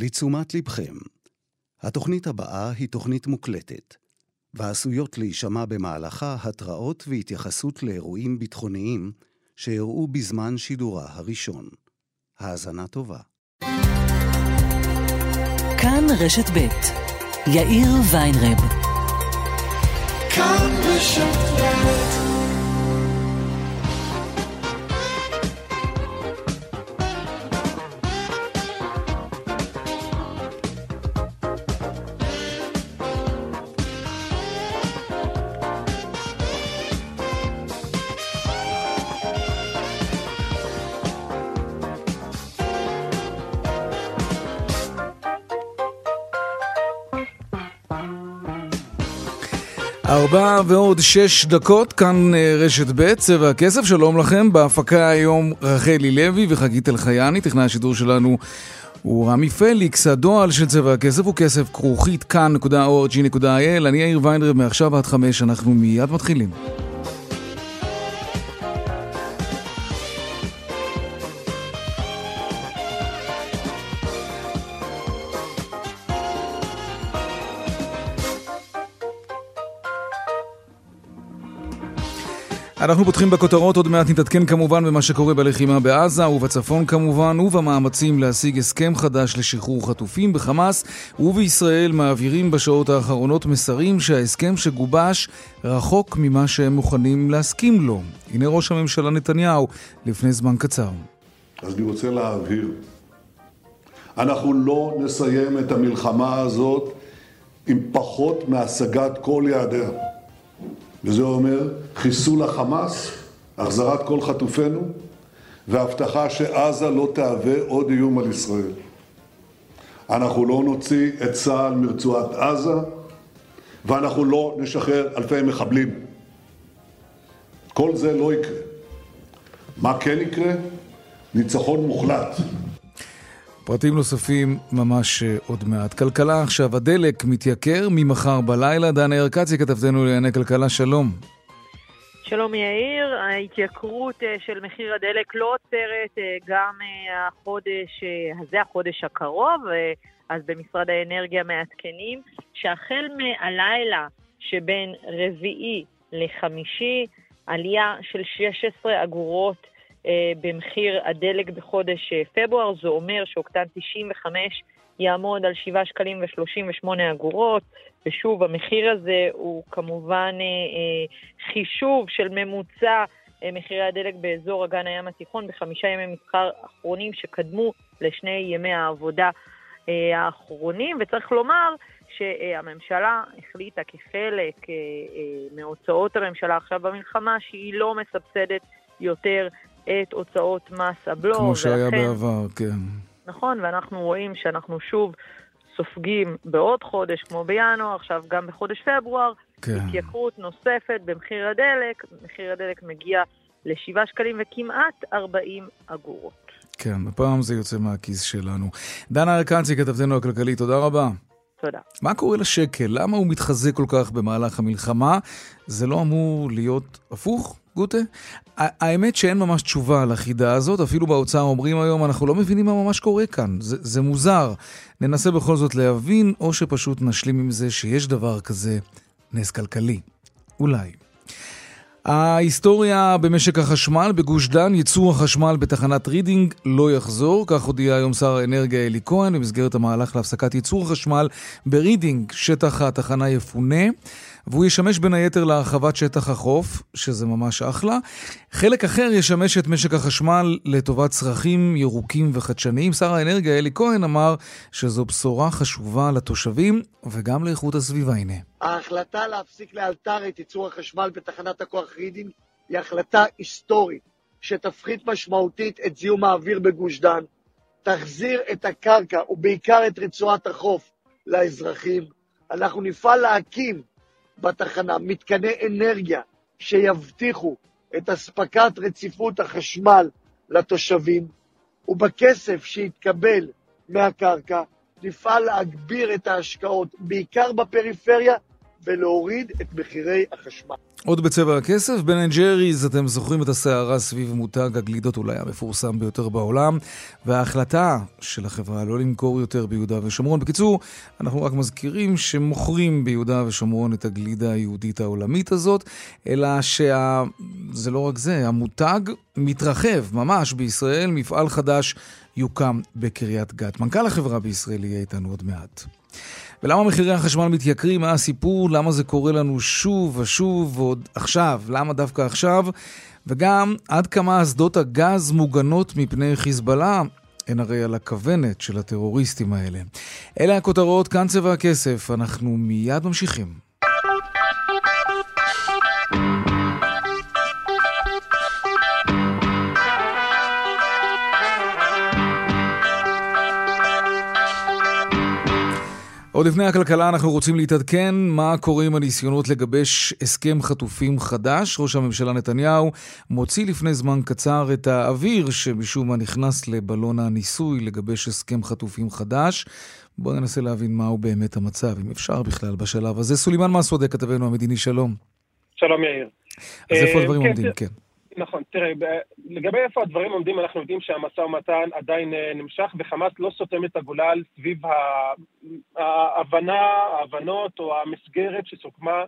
לתשומת לבכם, התוכנית הבאה היא תוכנית מוקלטת, ועשויות להישמע במהלכה התראות והתייחסות לאירועים ביטחוניים שאירעו בזמן שידורה הראשון. האזנה טובה. כאן רשת ב' יאיר ויינרב. כאן רשת ב' ארבע ועוד שש דקות, כאן אה, רשת ב', צבע הכסף, שלום לכם. בהפקה היום רחלי לוי וחגית אלחייני, טכנאי השידור שלנו הוא רמי פליקס, הדועל של צבע הכסף הוא כסף כרוכית כאן.org.il. אני יאיר ויינרב, מעכשיו עד חמש, אנחנו מיד מתחילים. אנחנו פותחים בכותרות, עוד מעט נתעדכן כמובן במה שקורה בלחימה בעזה ובצפון כמובן, ובמאמצים להשיג הסכם חדש לשחרור חטופים בחמאס, ובישראל מעבירים בשעות האחרונות מסרים שההסכם שגובש רחוק ממה שהם מוכנים להסכים לו. הנה ראש הממשלה נתניהו לפני זמן קצר. אז אני רוצה להבהיר, אנחנו לא נסיים את המלחמה הזאת עם פחות מהשגת כל יעדיה. וזה אומר חיסול החמאס, החזרת כל חטופינו, והבטחה שעזה לא תהווה עוד איום על ישראל. אנחנו לא נוציא את צה"ל מרצועת עזה, ואנחנו לא נשחרר אלפי מחבלים. כל זה לא יקרה. מה כן יקרה? ניצחון מוחלט. פרטים נוספים ממש אה, עוד מעט. כלכלה עכשיו, הדלק מתייקר ממחר בלילה. דנה ירקצי, כתבתנו לענייני כלכלה, שלום. שלום יאיר, ההתייקרות אה, של מחיר הדלק לא עוצרת אה, גם החודש הזה, החודש הקרוב, אז במשרד האנרגיה מעדכנים שהחל מהלילה שבין רביעי לחמישי, עלייה של 16 אגורות במחיר הדלק בחודש אה, פברואר, זה אומר שאוקטן 95 יעמוד על 7 שקלים ו-38 אגורות, ושוב, המחיר הזה הוא כמובן אה, חישוב של ממוצע מחירי הדלק באזור אגן הים התיכון בחמישה ימי מסחר אחרונים שקדמו לשני ימי העבודה האחרונים, וצריך לומר שהממשלה החליטה כחלק מהוצאות הממשלה עכשיו במלחמה שהיא לא מסבסדת יותר את הוצאות מס הבלו. כמו שהיה ולכן, בעבר, כן. נכון, ואנחנו רואים שאנחנו שוב סופגים בעוד חודש, כמו בינואר, עכשיו גם בחודש פברואר, כן. התייקרות נוספת במחיר הדלק, מחיר הדלק מגיע ל-7 שקלים וכמעט 40 אגורות. כן, הפעם זה יוצא מהכיס שלנו. דנה ארקנצי, כתבתנו הכלכלית, תודה רבה. תודה. מה קורה לשקל? למה הוא מתחזק כל כך במהלך המלחמה? זה לא אמור להיות הפוך? גוטה? האמת שאין ממש תשובה על החידה הזאת, אפילו באוצר אומרים היום, אנחנו לא מבינים מה ממש קורה כאן, זה, זה מוזר. ננסה בכל זאת להבין, או שפשוט נשלים עם זה שיש דבר כזה נס כלכלי. אולי. ההיסטוריה במשק החשמל בגוש דן, ייצור החשמל בתחנת רידינג לא יחזור, כך הודיע היום שר האנרגיה אלי כהן במסגרת המהלך להפסקת ייצור החשמל ברידינג, שטח התחנה יפונה. והוא ישמש בין היתר להרחבת שטח החוף, שזה ממש אחלה. חלק אחר ישמש את משק החשמל לטובת צרכים ירוקים וחדשניים. שר האנרגיה אלי כהן אמר שזו בשורה חשובה לתושבים וגם לאיכות הסביבה. הנה. ההחלטה להפסיק לאלתר את ייצור החשמל בתחנת הכוח רידינג היא החלטה היסטורית שתפחית משמעותית את זיהום האוויר בגוש דן, תחזיר את הקרקע ובעיקר את רצועת החוף לאזרחים. אנחנו נפעל להקים בתחנה, מתקני אנרגיה שיבטיחו את אספקת רציפות החשמל לתושבים, ובכסף שיתקבל מהקרקע נפעל להגביר את ההשקעות, בעיקר בפריפריה ולהוריד את מחירי החשמל. עוד בצבע הכסף, בן אנד ג'ריז, אתם זוכרים את הסערה סביב מותג הגלידות אולי המפורסם ביותר בעולם, וההחלטה של החברה לא למכור יותר ביהודה ושומרון. בקיצור, אנחנו רק מזכירים שמוכרים ביהודה ושומרון את הגלידה היהודית העולמית הזאת, אלא שזה לא רק זה, המותג מתרחב ממש בישראל, מפעל חדש יוקם בקריית גת. מנכ"ל החברה בישראל יהיה איתנו עוד מעט. ולמה מחירי החשמל מתייקרים? מה הסיפור? למה זה קורה לנו שוב ושוב ועוד עכשיו? למה דווקא עכשיו? וגם עד כמה אסדות הגז מוגנות מפני חיזבאללה? הן הרי על הכוונת של הטרוריסטים האלה. אלה הכותרות, כאן צבע הכסף, אנחנו מיד ממשיכים. עוד לפני הכלכלה אנחנו רוצים להתעדכן מה קורה עם הניסיונות לגבש הסכם חטופים חדש. ראש הממשלה נתניהו מוציא לפני זמן קצר את האוויר שמשום מה נכנס לבלון הניסוי לגבש הסכם חטופים חדש. בואו ננסה להבין מהו באמת המצב, אם אפשר בכלל בשלב הזה. סולימאן מסעודה, כתבנו המדיני, שלום. שלום יאיר. אז איפה הדברים אה, כן, עומדים? כן. נכון, תראה, לגבי איפה הדברים עומדים, אנחנו יודעים שהמשא ומתן עדיין אה, נמשך, וחמאס לא סותם את הגולל סביב ההבנה, ההבנות או המסגרת שסוכמה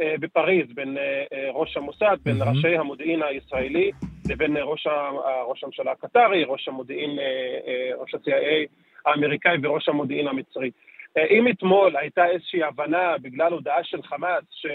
אה, בפריז בין אה, ראש המוסד, בין ראשי המודיעין הישראלי לבין ראש, ראש הממשלה הקטרי, ראש המודיעין, ראש ה-CIA האמריקאי וראש המודיעין המצרי. אם אתמול הייתה איזושהי הבנה בגלל הודעה של חמאס, ש...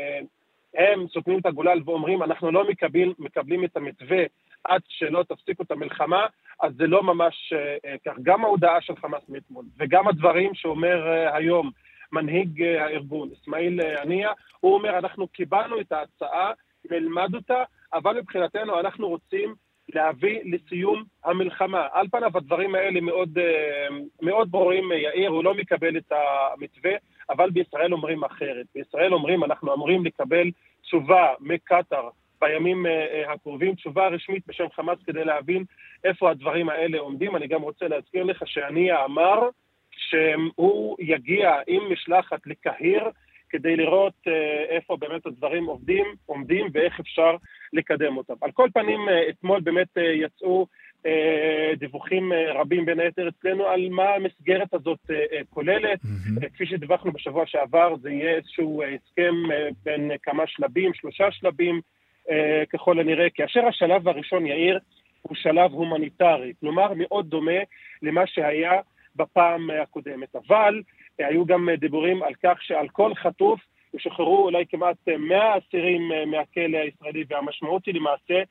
הם סותמים את הגולל ואומרים, אנחנו לא מקבל, מקבלים את המתווה עד שלא תפסיקו את המלחמה, אז זה לא ממש uh, כך. גם ההודעה של חמאס מאתמול, וגם הדברים שאומר uh, היום מנהיג uh, הארגון, אסמאעיל הנייה, הוא אומר, אנחנו קיבלנו את ההצעה, נלמד אותה, אבל מבחינתנו אנחנו רוצים להביא לסיום המלחמה. על פניו הדברים האלה מאוד, מאוד ברורים, יאיר, הוא לא מקבל את המתווה. אבל בישראל אומרים אחרת. בישראל אומרים, אנחנו אמורים לקבל תשובה מקטאר בימים uh, הקרובים, תשובה רשמית בשם חמאס כדי להבין איפה הדברים האלה עומדים. אני גם רוצה להזכיר לך שהנייה אמר שהוא יגיע עם משלחת לקהיר כדי לראות uh, איפה באמת הדברים עובדים, עומדים ואיך אפשר לקדם אותם. על כל פנים, אתמול באמת יצאו אה, דיווחים אה, רבים בין היתר אצלנו על מה המסגרת הזאת אה, כוללת. Mm-hmm. כפי שדיווחנו בשבוע שעבר, זה יהיה איזשהו הסכם בין כמה שלבים, שלושה שלבים ככל הנראה, כאשר השלב הראשון, יאיר, הוא שלב הומניטרי, כלומר מאוד דומה למה שהיה בפעם הקודמת. אבל היו גם דיבורים על כך שעל כל חטוף ישוחררו אולי כמעט 100 אסירים מהכלא הישראלי, והמשמעות היא למעשה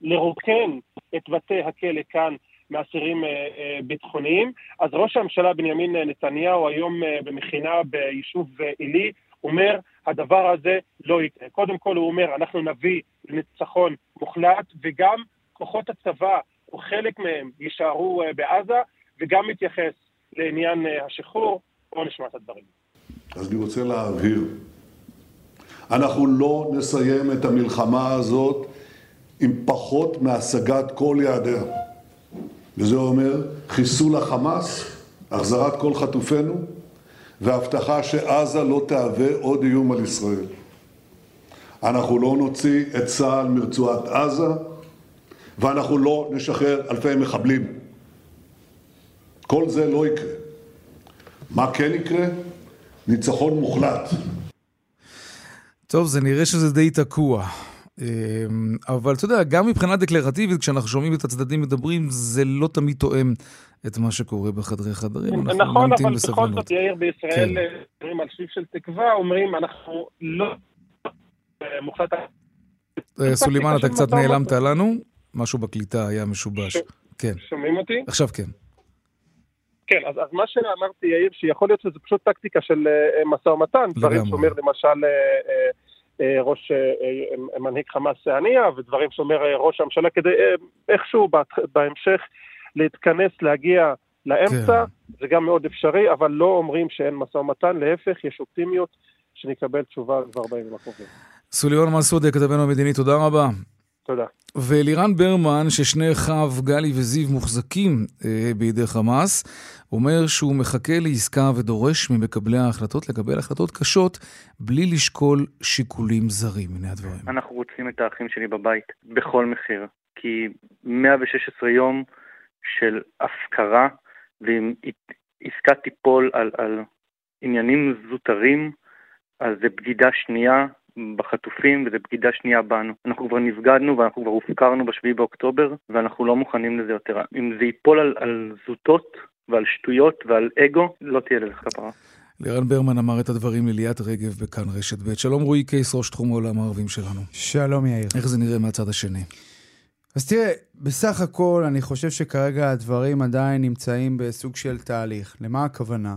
לרוקן את בתי הכלא כאן מאסירים אה, אה, ביטחוניים. אז ראש הממשלה בנימין נתניהו היום אה, במכינה ביישוב עילי אומר, הדבר הזה לא יקרה. קודם כל הוא אומר, אנחנו נביא לניצחון מוחלט, וגם כוחות הצבא, או חלק מהם, יישארו בעזה, וגם מתייחס לעניין השחרור. בואו נשמע את הדברים. אז אני רוצה להבהיר, אנחנו לא נסיים את המלחמה הזאת עם פחות מהשגת כל יעדיה. וזה אומר חיסול החמאס, החזרת כל חטופינו, והבטחה שעזה לא תהווה עוד איום על ישראל. אנחנו לא נוציא את צה"ל מרצועת עזה, ואנחנו לא נשחרר אלפי מחבלים. כל זה לא יקרה. מה כן יקרה? ניצחון מוחלט. טוב, זה נראה שזה די תקוע. אמ, אבל אתה יודע, גם מבחינה דקלרטיבית, כשאנחנו שומעים את הצדדים מדברים, זה לא תמיד תואם את מה שקורה בחדרי חדרים. אנחנו נכון, אבל בכל זאת, יאיר, בישראל כן. אומרים על שביב של תקווה, אומרים, אנחנו לא... מוחלט... אה, סולימאן, אתה קצת נעלמת לנו, משהו בקליטה היה משובש. כן. שומעים אותי? עכשיו כן. כן, אז, אז מה שאמרתי, יאיר, שיכול להיות שזה פשוט טקטיקה של משא ומתן, דברים שאומר למשל אה, ראש, אה, אה, מנהיג חמאס הנייה ודברים שאומר ראש הממשלה כדי איכשהו בהמשך להתכנס, להגיע לאמצע, כן. זה גם מאוד אפשרי, אבל לא אומרים שאין משא ומתן, להפך, יש אופטימיות שנקבל תשובה כבר בימים הקרובים. סוליון מסעודה, כתבנו המדיני, תודה רבה. תודה. ואלירן ברמן, ששני אחיו, גלי וזיו, מוחזקים אה, בידי חמאס, אומר שהוא מחכה לעסקה ודורש ממקבלי ההחלטות לקבל החלטות קשות בלי לשקול שיקולים זרים. הנה הדברים. אנחנו רוצים את האחים שלי בבית בכל מחיר, כי 116 יום של הפקרה, ואם עסקה תיפול על, על עניינים זוטרים, אז זה בגידה שנייה בחטופים וזה בגידה שנייה בנו. אנחנו כבר נבגדנו ואנחנו כבר הופקרנו בשביעי באוקטובר ואנחנו לא מוכנים לזה יותר. אם זה ייפול על, על זוטות ועל שטויות ועל אגו, לא תהיה לזה כפרה. לירן ברמן אמר את הדברים לליאת רגב בכאן רשת ב'. שלום רועי קייס, ראש תחום העולם הערבים שלנו. שלום יאיר. איך זה נראה מהצד השני? אז תראה, בסך הכל אני חושב שכרגע הדברים עדיין נמצאים בסוג של תהליך. למה הכוונה?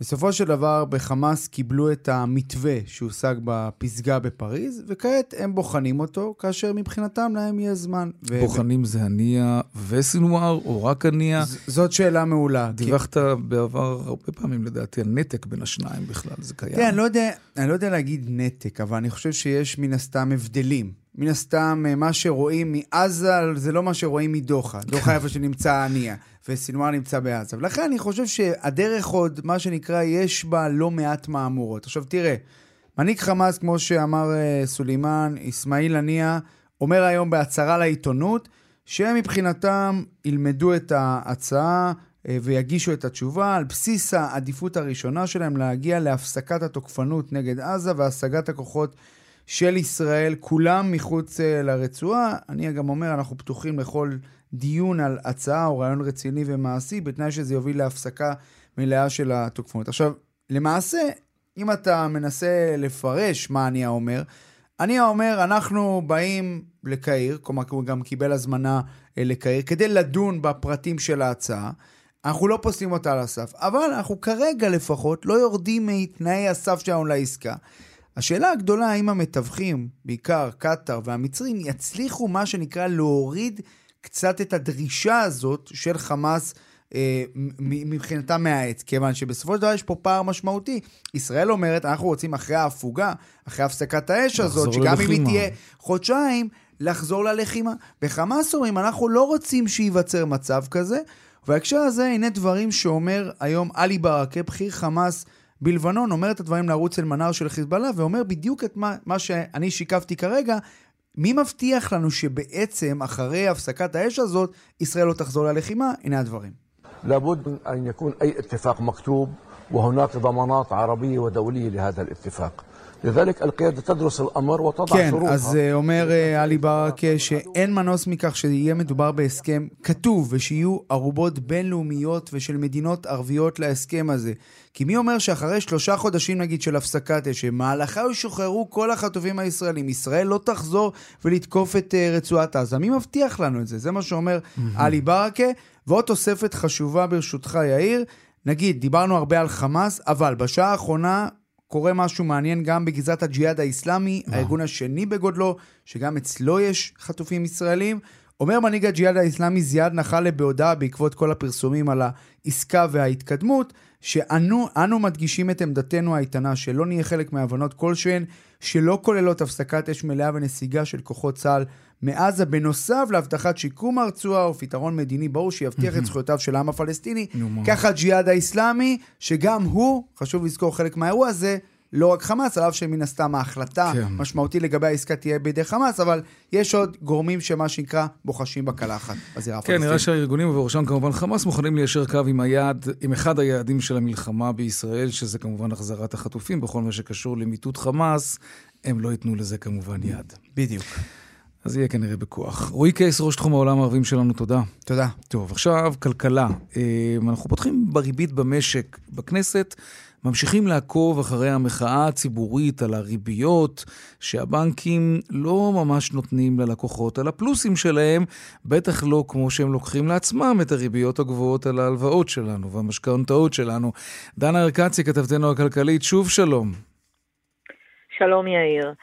בסופו של דבר בחמאס קיבלו את המתווה שהושג בפסגה בפריז, וכעת הם בוחנים אותו, כאשר מבחינתם להם יהיה זמן. ו... בוחנים זה הנייה וסינואר, או רק הנייה? זאת שאלה מעולה. דיווחת כי... בעבר הרבה פעמים, לדעתי, על נתק בין השניים בכלל, זה קיים. כן, אני לא, יודע, אני לא יודע להגיד נתק, אבל אני חושב שיש מן הסתם הבדלים. מן הסתם, מה שרואים מעזה זה לא מה שרואים מדוחה. דוחה איפה שנמצא הנייה. וסינואר נמצא בעזה. ולכן אני חושב שהדרך עוד, מה שנקרא, יש בה לא מעט מהמורות. עכשיו תראה, מנהיג חמאס, כמו שאמר uh, סולימאן, אסמאעיל הנייה, אומר היום בהצהרה לעיתונות, שהם מבחינתם ילמדו את ההצעה uh, ויגישו את התשובה על בסיס העדיפות הראשונה שלהם להגיע להפסקת התוקפנות נגד עזה והשגת הכוחות של ישראל, כולם מחוץ uh, לרצועה. אני גם אומר, אנחנו פתוחים לכל דיון על הצעה או רעיון רציני ומעשי, בתנאי שזה יוביל להפסקה מלאה של התוקפנות. עכשיו, למעשה, אם אתה מנסה לפרש מה אני אומר, אני אומר, אנחנו באים לקהיר, כלומר, הוא גם קיבל הזמנה אה, לקהיר, כדי לדון בפרטים של ההצעה. אנחנו לא פוסלים אותה על הסף, אבל אנחנו כרגע לפחות לא יורדים מתנאי הסף שלנו לעסקה. השאלה הגדולה האם המתווכים, בעיקר קטאר והמצרים, יצליחו מה שנקרא להוריד קצת את הדרישה הזאת של חמאס אה, מבחינתה מהעץ, כיוון שבסופו של דבר יש פה פער משמעותי. ישראל אומרת, אנחנו רוצים אחרי ההפוגה, אחרי הפסקת האש הזאת, שגם ללחימה. אם היא תהיה חודשיים, לחזור ללחימה. וחמאס אומרים, אנחנו לא רוצים שייווצר מצב כזה. בהקשר הזה, הנה דברים שאומר היום עלי ברכה, בכיר חמאס בלבנון, אומר את הדברים לערוץ אל-מנאר של חיזבאללה, ואומר בדיוק את מה, מה שאני שיקפתי כרגע, מי מבטיח לנו שבעצם אחרי הפסקת האש הזאת, ישראל לא תחזור ללחימה? הנה הדברים. لابد أن يكون أي اتفاق مكتوب وهناك ضمانات عربية ودولية لهذا الاتفاق. لذلك القيادة تدرس الأمر وتضع כן, شروطها. אז אומר עלי ברכה שאין מנוס מכך שיהיה מדובר בהסכם כתוב ושיהיו ערובות בינלאומיות ושל מדינות ערביות להסכם הזה. כי מי אומר שאחרי שלושה חודשים נגיד של הפסקת אש, במהלכה ישוחררו כל החטופים הישראלים, ישראל לא תחזור ולתקוף את uh, רצועת עזה. מי מבטיח לנו את זה? זה מה שאומר עלי ברכה. ועוד תוספת חשובה ברשותך, יאיר. נגיד, דיברנו הרבה על חמאס, אבל בשעה האחרונה קורה משהו מעניין גם בגזרת הג'יהאד האיסלאמי, הארגון השני בגודלו, שגם אצלו יש חטופים ישראלים. אומר מנהיג הג'יהאד האיסלאמי זיאד נחלה בהודעה בעקבות כל הפרסומים על העסקה וההתקדמות, שאנו מדגישים את עמדתנו האיתנה שלא נהיה חלק מהבנות כלשהן שלא כוללות הפסקת אש מלאה ונסיגה של כוחות צה"ל מעזה, בנוסף להבטחת שיקום הרצועה ופתרון מדיני ברור שיבטיח את זכויותיו של העם הפלסטיני. ככה הג'יהאד האיסלאמי, שגם הוא, חשוב לזכור חלק מהאירוע הזה, לא רק חמאס, על אף שמן הסתם ההחלטה כן. משמעותית לגבי העסקה תהיה בידי חמאס, אבל יש עוד גורמים שמה שנקרא בוחשים בקלחת בזירה הפלסטינית. כן, נראה שהארגונים, ובראשם כמובן חמאס, מוכנים ליישר קו עם היעד, עם אחד היעדים של המלחמה בישראל, שזה כמובן החזרת החטופים, בכל מה שקשור למיטוט חמאס, הם לא ייתנו לזה כמובן יד. בדיוק. אז יהיה כנראה בכוח. רועי קייס, ראש תחום העולם הערבים שלנו, תודה. תודה. טוב, עכשיו כלכלה. אה, אנחנו פותחים בריבית במשק. בכנסת ממשיכים לעקוב אחרי המחאה הציבורית על הריביות שהבנקים לא ממש נותנים ללקוחות, על הפלוסים שלהם, בטח לא כמו שהם לוקחים לעצמם את הריביות הגבוהות על ההלוואות שלנו והמשכנתאות שלנו. דנה ארקצי, כתבתנו הכלכלית, שוב שלום. שלום יאיר.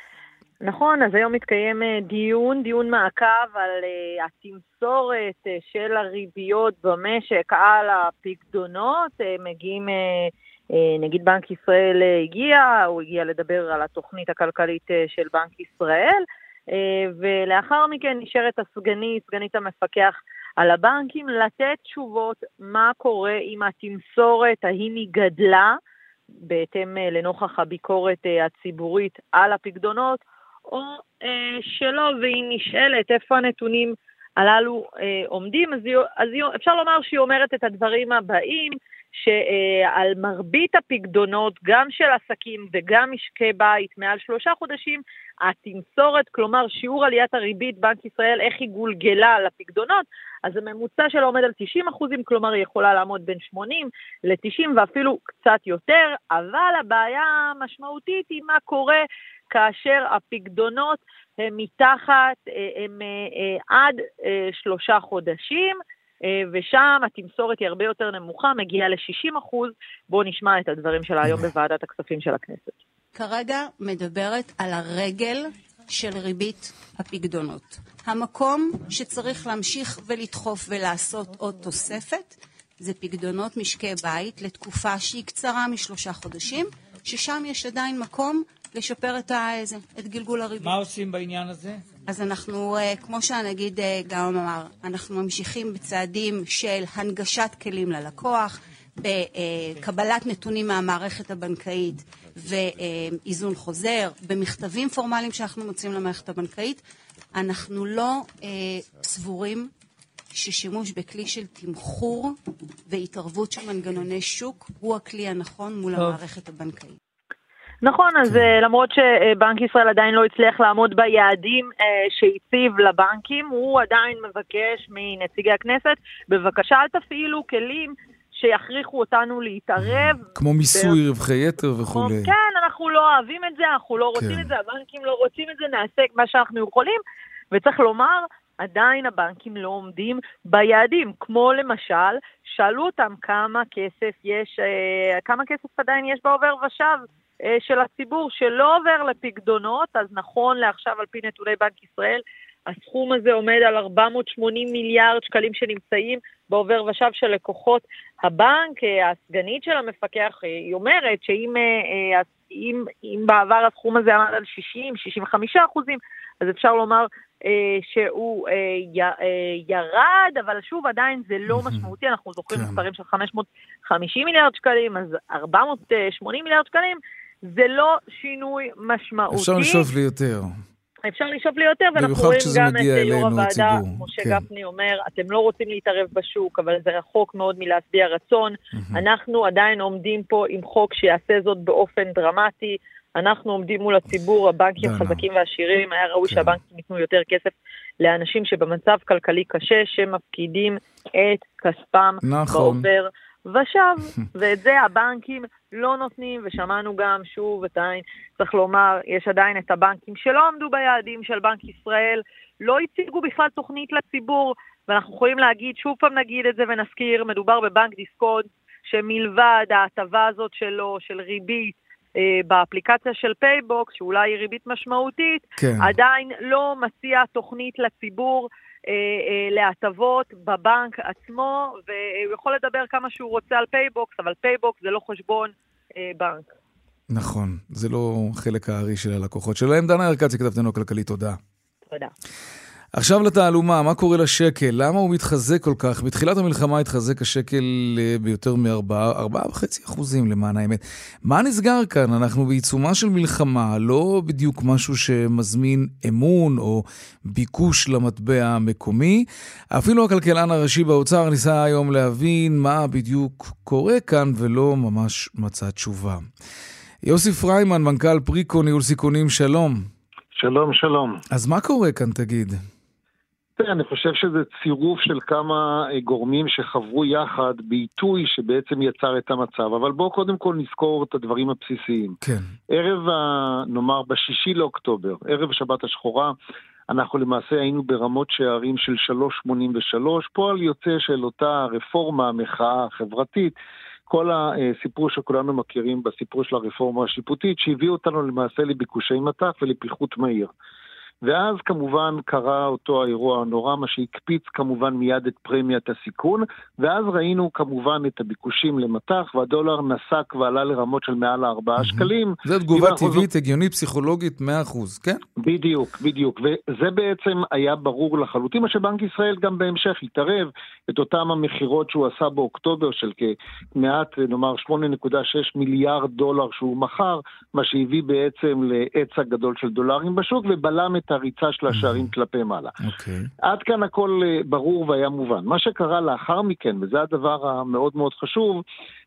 נכון, אז היום מתקיים אה, דיון, דיון מעקב על uh, התמסורת uh, של הריביות במשק על הפקדונות. מגיעים, נגיד בנק ישראל הגיע, הוא הגיע לדבר על התוכנית הכלכלית של בנק ישראל, אה, ולאחר מכן נשארת הסגנית, סגנית המפקח על הבנקים, לתת תשובות מה קורה אם התמסורת ההיא גדלה, בהתאם אה, לנוכח הביקורת אה, הציבורית על הפקדונות, או שלא, והיא נשאלת איפה הנתונים הללו עומדים, אז, היא, אז היא, אפשר לומר שהיא אומרת את הדברים הבאים, שעל מרבית הפקדונות, גם של עסקים וגם משקי בית, מעל שלושה חודשים, התמסורת, כלומר שיעור עליית הריבית, בנק ישראל, איך היא גולגלה על הפקדונות, אז הממוצע שלו עומד על 90 אחוזים, כלומר היא יכולה לעמוד בין 80 ל-90 ואפילו קצת יותר, אבל הבעיה המשמעותית היא מה קורה כאשר הפקדונות הם מתחת, אה, הם אה, אה, עד שלושה חודשים, ושם התמסורת היא הרבה יותר נמוכה, מגיעה ל-60 אחוז. בואו נשמע את הדברים שלה היום בוועדת הכספים של הכנסת. כרגע מדברת על הרגל של ריבית הפקדונות. המקום שצריך להמשיך ולדחוף ולעשות עוד תוספת זה פקדונות משקי בית לתקופה שהיא קצרה משלושה חודשים, ששם יש עדיין מקום לשפר את, ה, את גלגול הריבית. מה עושים בעניין הזה? אז אנחנו, אה, כמו שהנגיד אה, גם אמר, אנחנו ממשיכים בצעדים של הנגשת כלים ללקוח, בקבלת נתונים מהמערכת הבנקאית ואיזון חוזר, במכתבים פורמליים שאנחנו מוצאים למערכת הבנקאית. אנחנו לא אה, סבורים ששימוש בכלי של תמחור והתערבות של מנגנוני שוק הוא הכלי הנכון מול. המערכת הבנקאית. נכון, אז כן. למרות שבנק ישראל עדיין לא הצליח לעמוד ביעדים אה, שהציב לבנקים, הוא עדיין מבקש מנציגי הכנסת, בבקשה אל תפעילו כלים שיכריחו אותנו להתערב. כמו מיסוי ב... רווחי יתר וכולי. כן, אנחנו לא אוהבים את זה, אנחנו לא רוצים כן. את זה, הבנקים לא רוצים את זה, נעשה מה שאנחנו יכולים, וצריך לומר, עדיין הבנקים לא עומדים ביעדים, כמו למשל, שאלו אותם כמה כסף יש, אה, כמה כסף עדיין יש בעובר ושב. אה, של הציבור שלא עובר לפקדונות, אז נכון לעכשיו על פי נתוני בנק ישראל, הסכום הזה עומד על 480 מיליארד שקלים שנמצאים בעובר ושב של לקוחות הבנק. אה, הסגנית של המפקח, אה, היא אומרת שאם אם, אם בעבר הסכום הזה עמד על 60-65 אחוזים, אז אפשר לומר אה, שהוא אה, י, אה, ירד, אבל שוב, עדיין זה לא משמעותי, אנחנו זוכרים כן. מספרים של 550 מיליארד שקלים, אז 480 מיליארד שקלים, זה לא שינוי משמעותי. אפשר לשאוף לי יותר. אפשר לשאוף לי יותר, ואנחנו רואים גם את יו"ר הוועדה, משה כן. גפני אומר, אתם לא רוצים להתערב בשוק, אבל זה רחוק מאוד מלהשביע רצון. Mm-hmm. אנחנו עדיין עומדים פה עם חוק שיעשה זאת באופן דרמטי. אנחנו עומדים מול הציבור, הבנקים חזקים ועשירים, היה ראוי כן. שהבנקים ייתנו יותר כסף לאנשים שבמצב כלכלי קשה, שמפקידים את כספם נכון. בעובר ושב, ואת זה הבנקים לא נותנים, ושמענו גם שוב את העין, צריך לומר, יש עדיין את הבנקים שלא עמדו ביעדים של בנק ישראל, לא הציגו בכלל תוכנית לציבור, ואנחנו יכולים להגיד, שוב פעם נגיד את זה ונזכיר, מדובר בבנק דיסקונט, שמלבד ההטבה הזאת שלו, של ריבית, אה, באפליקציה של פייבוקס, שאולי היא ריבית משמעותית, כן. עדיין לא מציע תוכנית לציבור אה, להטבות בבנק עצמו, והוא יכול לדבר כמה שהוא רוצה על פייבוקס, אבל פייבוקס זה לא חשבון אה, בנק. נכון, זה לא חלק הארי של הלקוחות שלהם. דנה ארקצי, כתבתנו הכלכלית, תודה. תודה. עכשיו לתעלומה, מה קורה לשקל? למה הוא מתחזק כל כך? בתחילת המלחמה התחזק השקל אה, ביותר מ-4.5 אחוזים למען האמת. מה נסגר כאן? אנחנו בעיצומה של מלחמה, לא בדיוק משהו שמזמין אמון או ביקוש למטבע המקומי. אפילו הכלכלן הראשי באוצר ניסה היום להבין מה בדיוק קורה כאן ולא ממש מצא תשובה. יוסי פריימן, מנכ"ל פריקו ניהול סיכונים, שלום. שלום, שלום. אז מה קורה כאן, תגיד? תראה, אני חושב שזה צירוף של כמה אה, גורמים שחברו יחד בעיתוי שבעצם יצר את המצב. אבל בואו קודם כל נזכור את הדברים הבסיסיים. כן. ערב, ה... נאמר, בשישי לאוקטובר, ערב השבת השחורה, אנחנו למעשה היינו ברמות שערים של 3.83, פועל יוצא של אותה רפורמה, מחאה חברתית. כל הסיפור שכולנו מכירים בסיפור של הרפורמה השיפוטית, שהביא אותנו למעשה לביקושי מטח ולפיחות מהיר. ואז כמובן קרה אותו האירוע הנורא, מה שהקפיץ כמובן מיד את פרמיית הסיכון, ואז ראינו כמובן את הביקושים למטח, והדולר נסק ועלה לרמות של מעל ה-4 שקלים. זו תגובה טבעית, הגיונית, פסיכולוגית, 100%, כן? בדיוק, בדיוק, וזה בעצם היה ברור לחלוטין, מה שבנק ישראל גם בהמשך התערב את אותם המכירות שהוא עשה באוקטובר של כמעט, נאמר, 8.6 מיליארד דולר שהוא מכר, מה שהביא בעצם להיצע גדול של דולרים בשוק, ובלם את הריצה של השערים כלפי מעלה. אוקיי. עד כאן הכל אה, ברור והיה מובן. מה שקרה לאחר מכן, וזה הדבר המאוד מאוד חשוב,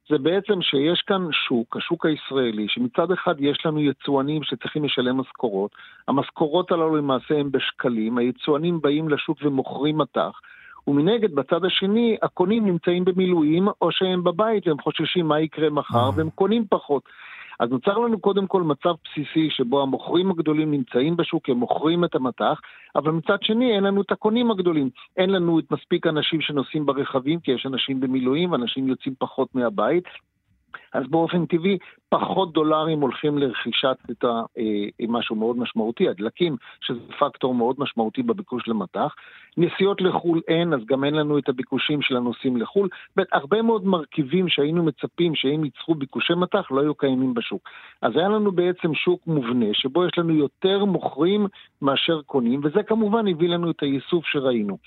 זה בעצם שיש כאן שוק, השוק הישראלי, שמצד אחד יש לנו יצואנים שצריכים לשלם משכורות, המשכורות הללו למעשה הם בשקלים, היצואנים באים לשוק ומוכרים מטח. ומנגד, בצד השני, הקונים נמצאים במילואים, או שהם בבית והם חוששים מה יקרה מחר, והם קונים פחות. אז נוצר לנו קודם כל מצב בסיסי שבו המוכרים הגדולים נמצאים בשוק, הם מוכרים את המטח, אבל מצד שני אין לנו את הקונים הגדולים. אין לנו את מספיק אנשים שנוסעים ברכבים, כי יש אנשים במילואים ואנשים יוצאים פחות מהבית. אז באופן טבעי פחות דולרים הולכים לרכישת את ה, אה, משהו מאוד משמעותי, הדלקים, שזה פקטור מאוד משמעותי בביקוש למטח. נסיעות לחו"ל אין, אז גם אין לנו את הביקושים של הנוסעים לחו"ל. הרבה מאוד מרכיבים שהיינו מצפים שהם ייצרו ביקושי מטח לא היו קיימים בשוק. אז היה לנו בעצם שוק מובנה, שבו יש לנו יותר מוכרים מאשר קונים, וזה כמובן הביא לנו את האיסוף שראינו.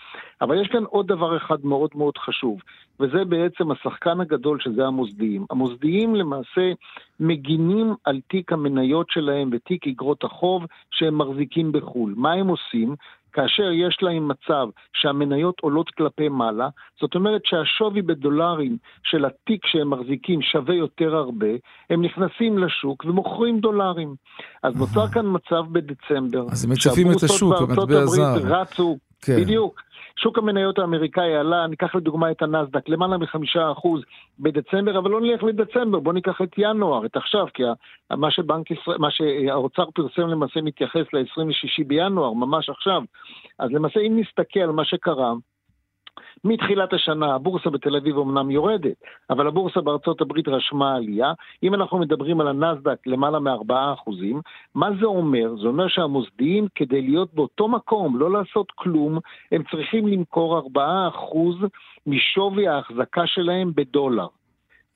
אבל יש כאן עוד דבר אחד מאוד מאוד חשוב, וזה בעצם השחקן הגדול שזה המוסדיים. המוסדיים למעשה מגינים על תיק המניות שלהם ותיק אגרות החוב שהם מחזיקים בחו"ל. מה הם עושים? כאשר יש להם מצב שהמניות עולות כלפי מעלה, זאת אומרת שהשווי בדולרים של התיק שהם מחזיקים שווה יותר הרבה, הם נכנסים לשוק ומוכרים דולרים. אז נוצר כאן מצב בדצמבר. אז הם מצפים את השוק, המטבע זר. רצו, כן. בדיוק. שוק המניות האמריקאי עלה, ניקח לדוגמה את הנסדק, למעלה מחמישה אחוז בדצמבר, אבל לא נלך לדצמבר, בואו ניקח את ינואר, את עכשיו, כי מה שבנק ישראל, מה שהאוצר פרסם למעשה מתייחס ל-26 בינואר, ממש עכשיו. אז למעשה אם נסתכל על מה שקרה, מתחילת השנה הבורסה בתל אביב אמנם יורדת, אבל הבורסה בארצות הברית רשמה עלייה. אם אנחנו מדברים על הנסדק למעלה מ-4%, מה זה אומר? זה אומר שהמוסדיים, כדי להיות באותו מקום, לא לעשות כלום, הם צריכים למכור 4% משווי ההחזקה שלהם בדולר.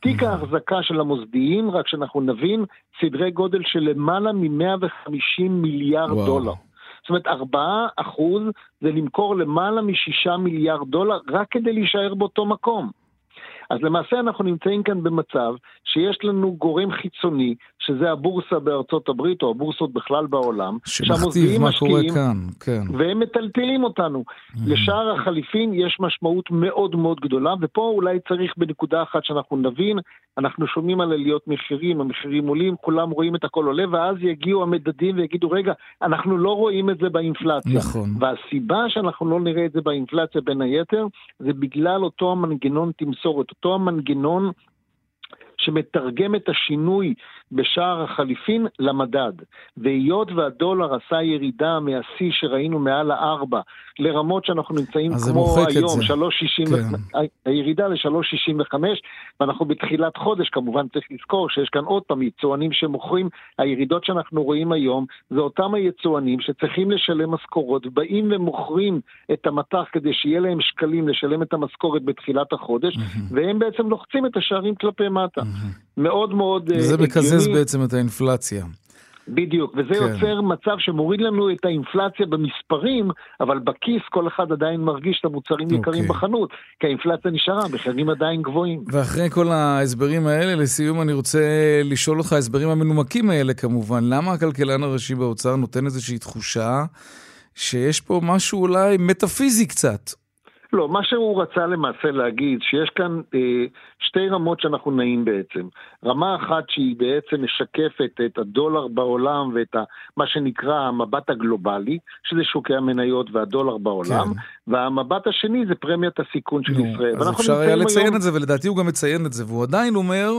תיק ההחזקה של המוסדיים, רק שאנחנו נבין, סדרי גודל של למעלה מ-150 מיליארד וואו. דולר. זאת אומרת, 4 אחוז זה למכור למעלה מ-6 מיליארד דולר רק כדי להישאר באותו מקום. אז למעשה אנחנו נמצאים כאן במצב שיש לנו גורם חיצוני, שזה הבורסה בארצות הברית, או הבורסות בכלל בעולם, שמכתיב מה קורה כאן, כן. והם מטלטלים אותנו. Mm. לשער החליפין יש משמעות מאוד מאוד גדולה, ופה אולי צריך בנקודה אחת שאנחנו נבין, אנחנו שומעים על עליות מחירים, המחירים עולים, כולם רואים את הכל עולה, ואז יגיעו המדדים ויגידו, רגע, אנחנו לא רואים את זה באינפלציה. נכון. והסיבה שאנחנו לא נראה את זה באינפלציה בין היתר, זה בגלל אותו המנגנון תמסורת, אותו המנגנון שמתרגם את השינוי בשער החליפין למדד. והיות והדולר עשה ירידה מהשיא שראינו מעל הארבע לרמות שאנחנו נמצאים כמו היום, 3.60, כן. הירידה ל-3.65, ואנחנו בתחילת חודש, כמובן צריך לזכור שיש כאן עוד פעם יצואנים שמוכרים, הירידות שאנחנו רואים היום זה אותם היצואנים שצריכים לשלם משכורות, באים ומוכרים את המטח כדי שיהיה להם שקלים לשלם את המשכורת בתחילת החודש, mm-hmm. והם בעצם לוחצים את השערים כלפי מטה. Mm-hmm. מאוד מאוד אה, הגיוני. מקזז בעצם את האינפלציה. בדיוק, וזה כן. יוצר מצב שמוריד לנו את האינפלציה במספרים, אבל בכיס כל אחד עדיין מרגיש את המוצרים okay. יקרים אוקיי. בחנות, כי האינפלציה נשארה, מחירים עדיין גבוהים. ואחרי כל ההסברים האלה, לסיום אני רוצה לשאול אותך, ההסברים המנומקים האלה כמובן, למה הכלכלן הראשי באוצר נותן איזושהי תחושה שיש פה משהו אולי מטאפיזי קצת? לא, מה שהוא רצה למעשה להגיד, שיש כאן אה, שתי רמות שאנחנו נעים בעצם. רמה אחת שהיא בעצם משקפת את הדולר בעולם ואת ה, מה שנקרא המבט הגלובלי, שזה שוקי המניות והדולר בעולם, כן. והמבט השני זה פרמיית הסיכון של נו, ישראל. אז אפשר היה לציין היום... את זה, ולדעתי הוא גם מציין את זה, והוא עדיין אומר,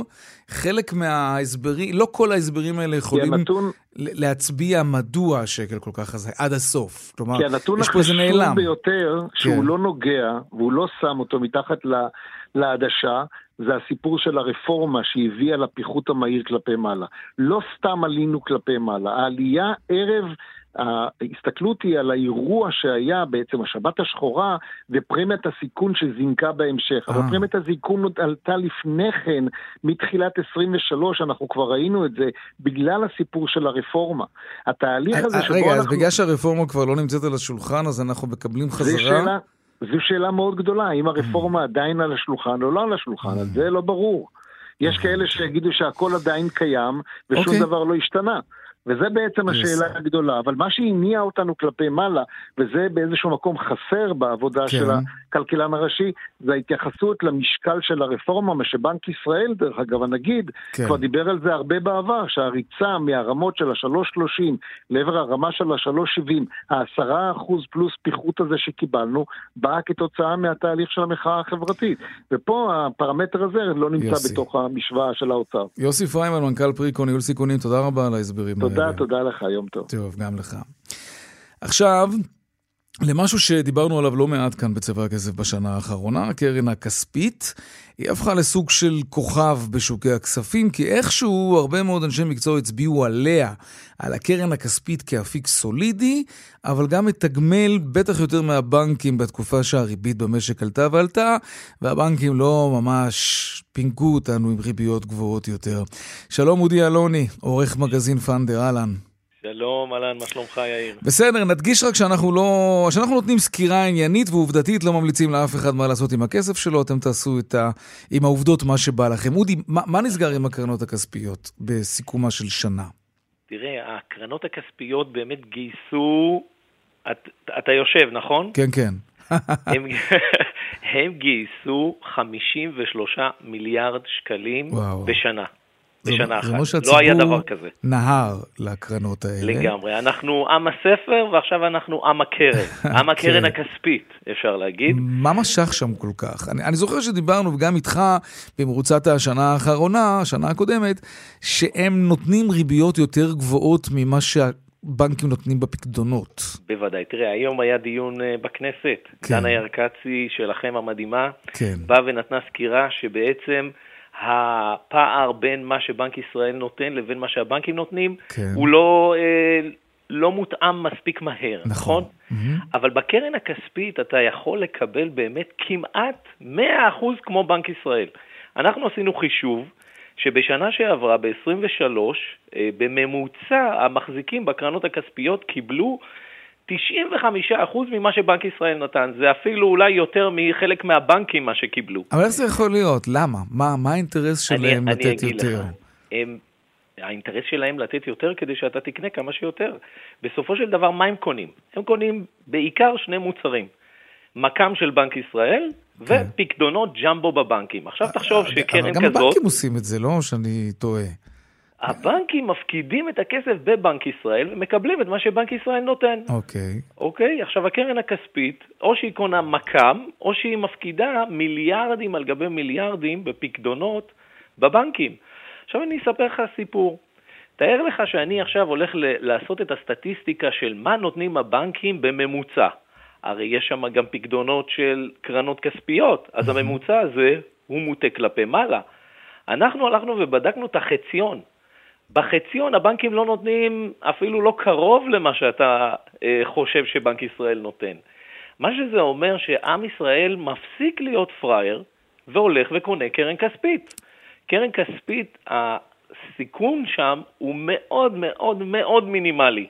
חלק מההסברים, לא כל ההסברים האלה יכולים הנתון... להצביע מדוע השקל כל כך חזק, עד הסוף. כלומר, יש פה איזה נעלם. כי הנתון החשוב ביותר, שהוא כן. לא נוגע, והוא לא שם אותו מתחת לעדשה, זה הסיפור של הרפורמה שהביאה לפיחות המהיר כלפי מעלה. לא סתם עלינו כלפי מעלה, העלייה ערב ההסתכלות היא על האירוע שהיה בעצם השבת השחורה ופרמיית הסיכון שזינקה בהמשך. אבל אה. פרמיית הסיכון עוד עלתה לפני כן, מתחילת 23, אנחנו כבר ראינו את זה, בגלל הסיפור של הרפורמה. התהליך הזה אה, שבו רגע, אז אנחנו... בגלל שהרפורמה כבר לא נמצאת על השולחן, אז אנחנו מקבלים זו חזרה? זו שאלה מאוד גדולה, האם הרפורמה עדיין על השולחן או לא על השולחן, על זה לא ברור. יש כאלה שיגידו שהכל עדיין קיים ושום אוקיי. דבר לא השתנה. וזה בעצם השאלה הגדולה, אבל מה שהניע אותנו כלפי מעלה, וזה באיזשהו מקום חסר בעבודה כן. של הכלכלן הראשי, זה ההתייחסות למשקל של הרפורמה, מה שבנק ישראל, דרך אגב, הנגיד, כן. כבר דיבר על זה הרבה בעבר, שהריצה מהרמות של ה-3.30 לעבר הרמה של ה-3.70, ה-10% פלוס פיחות הזה שקיבלנו, באה כתוצאה מהתהליך של המחאה החברתית. ופה הפרמטר הזה לא נמצא יוסי. בתוך המשוואה של האוצר. יוסי פריימן, מנכ"ל פריקו, ניהול סיכונים, תודה רבה על ההסברים האלה. תודה, תודה לך, יום טוב. טוב, גם לך. עכשיו, למשהו שדיברנו עליו לא מעט כאן בצבע הכסף בשנה האחרונה, הקרן הכספית. היא הפכה לסוג של כוכב בשוקי הכספים, כי איכשהו הרבה מאוד אנשי מקצוע הצביעו עליה, על הקרן הכספית כאפיק סולידי, אבל גם מתגמל בטח יותר מהבנקים בתקופה שהריבית במשק עלתה ועלתה, והבנקים לא ממש פינקו אותנו עם ריביות גבוהות יותר. שלום אודי אלוני, עורך מגזין פנדר, אהלן. שלום, אהלן, מה שלומך, יאיר? בסדר, נדגיש רק שאנחנו לא... שאנחנו נותנים סקירה עניינית ועובדתית, לא ממליצים לאף אחד מה לעשות עם הכסף שלו, אתם תעשו את ה... עם העובדות מה שבא לכם. אודי, מה, מה נסגר עם הקרנות הכספיות בסיכומה של שנה? תראה, הקרנות הכספיות באמת גייסו... את, אתה יושב, נכון? כן, כן. הם, הם גייסו 53 מיליארד שקלים וואו. בשנה. זה- בשנה זה אחת. לא היה דבר כזה. נהר לקרנות האלה. לגמרי. אנחנו עם הספר ועכשיו אנחנו עם הקרן. עם הקרן. הכספית, אפשר להגיד. מה משך שם כל כך? אני, אני זוכר שדיברנו, וגם איתך, במרוצת השנה האחרונה, השנה הקודמת, שהם נותנים ריביות יותר גבוהות ממה שהבנקים נותנים בפקדונות. בוודאי. תראה, היום היה דיון אה, בכנסת. כן. דנה ירקצי שלכם המדהימה, כן. באה ונתנה סקירה שבעצם הפער בין מה שבנק ישראל נותן לבין מה שהבנקים נותנים, כן. הוא לא, אה, לא מותאם מספיק מהר, נכון? מהמם. אבל בקרן הכספית אתה יכול לקבל באמת כמעט 100% כמו בנק ישראל. אנחנו עשינו חישוב שבשנה שעברה, ב-23, אה, בממוצע המחזיקים בקרנות הכספיות קיבלו 95% ממה שבנק ישראל נתן. זה אפילו אולי יותר מחלק מהבנקים מה שקיבלו. אבל איך זה יכול להיות? למה? מה, מה האינטרס שלהם אני לתת אגיד יותר? לך. הם, האינטרס שלהם לתת יותר כדי שאתה תקנה כמה שיותר. בסופו של דבר, מה הם קונים? הם קונים בעיקר שני מוצרים. מקם של בנק ישראל ופקדונות ג'מבו בבנקים. עכשיו תחשוב כן. אבל שקרן גם כזאת, הבנקים עושים את זה, לא שאני טועה. הבנקים מפקידים את הכסף בבנק ישראל ומקבלים את מה שבנק ישראל נותן. אוקיי. אוקיי? עכשיו הקרן הכספית, או שהיא קונה מקם, או שהיא מפקידה מיליארדים על גבי מיליארדים בפקדונות בבנקים. עכשיו אני אספר לך סיפור. תאר לך שאני עכשיו הולך ל- לעשות את הסטטיסטיקה של מה נותנים הבנקים בממוצע. הרי יש שם גם פקדונות של קרנות כספיות, אז הממוצע הזה הוא מוטה כלפי מעלה. אנחנו הלכנו ובדקנו את החציון. בחציון הבנקים לא נותנים אפילו לא קרוב למה שאתה אה, חושב שבנק ישראל נותן. מה שזה אומר שעם ישראל מפסיק להיות פראייר והולך וקונה קרן כספית. קרן כספית, הסיכון שם הוא מאוד מאוד מאוד מינימלי.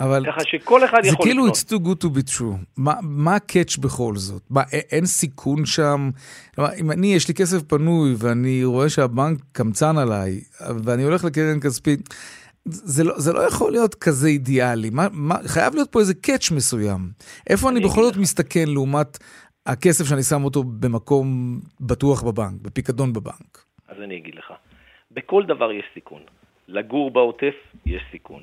אבל ככה שכל אחד זה יכול כאילו לקנות. it's too good to be true. מה, מה הקאץ' בכל זאת? מה, אין סיכון שם? כלומר, אם אני, יש לי כסף פנוי ואני רואה שהבנק קמצן עליי, ואני הולך לקרן כספית, זה לא, זה לא יכול להיות כזה אידיאלי. מה, מה, חייב להיות פה איזה קאץ' מסוים. איפה אני, אני בכל זאת מסתכן לעומת הכסף שאני שם אותו במקום בטוח בבנק, בפיקדון בבנק? אז אני אגיד לך. בכל דבר יש סיכון. לגור בעוטף, יש סיכון.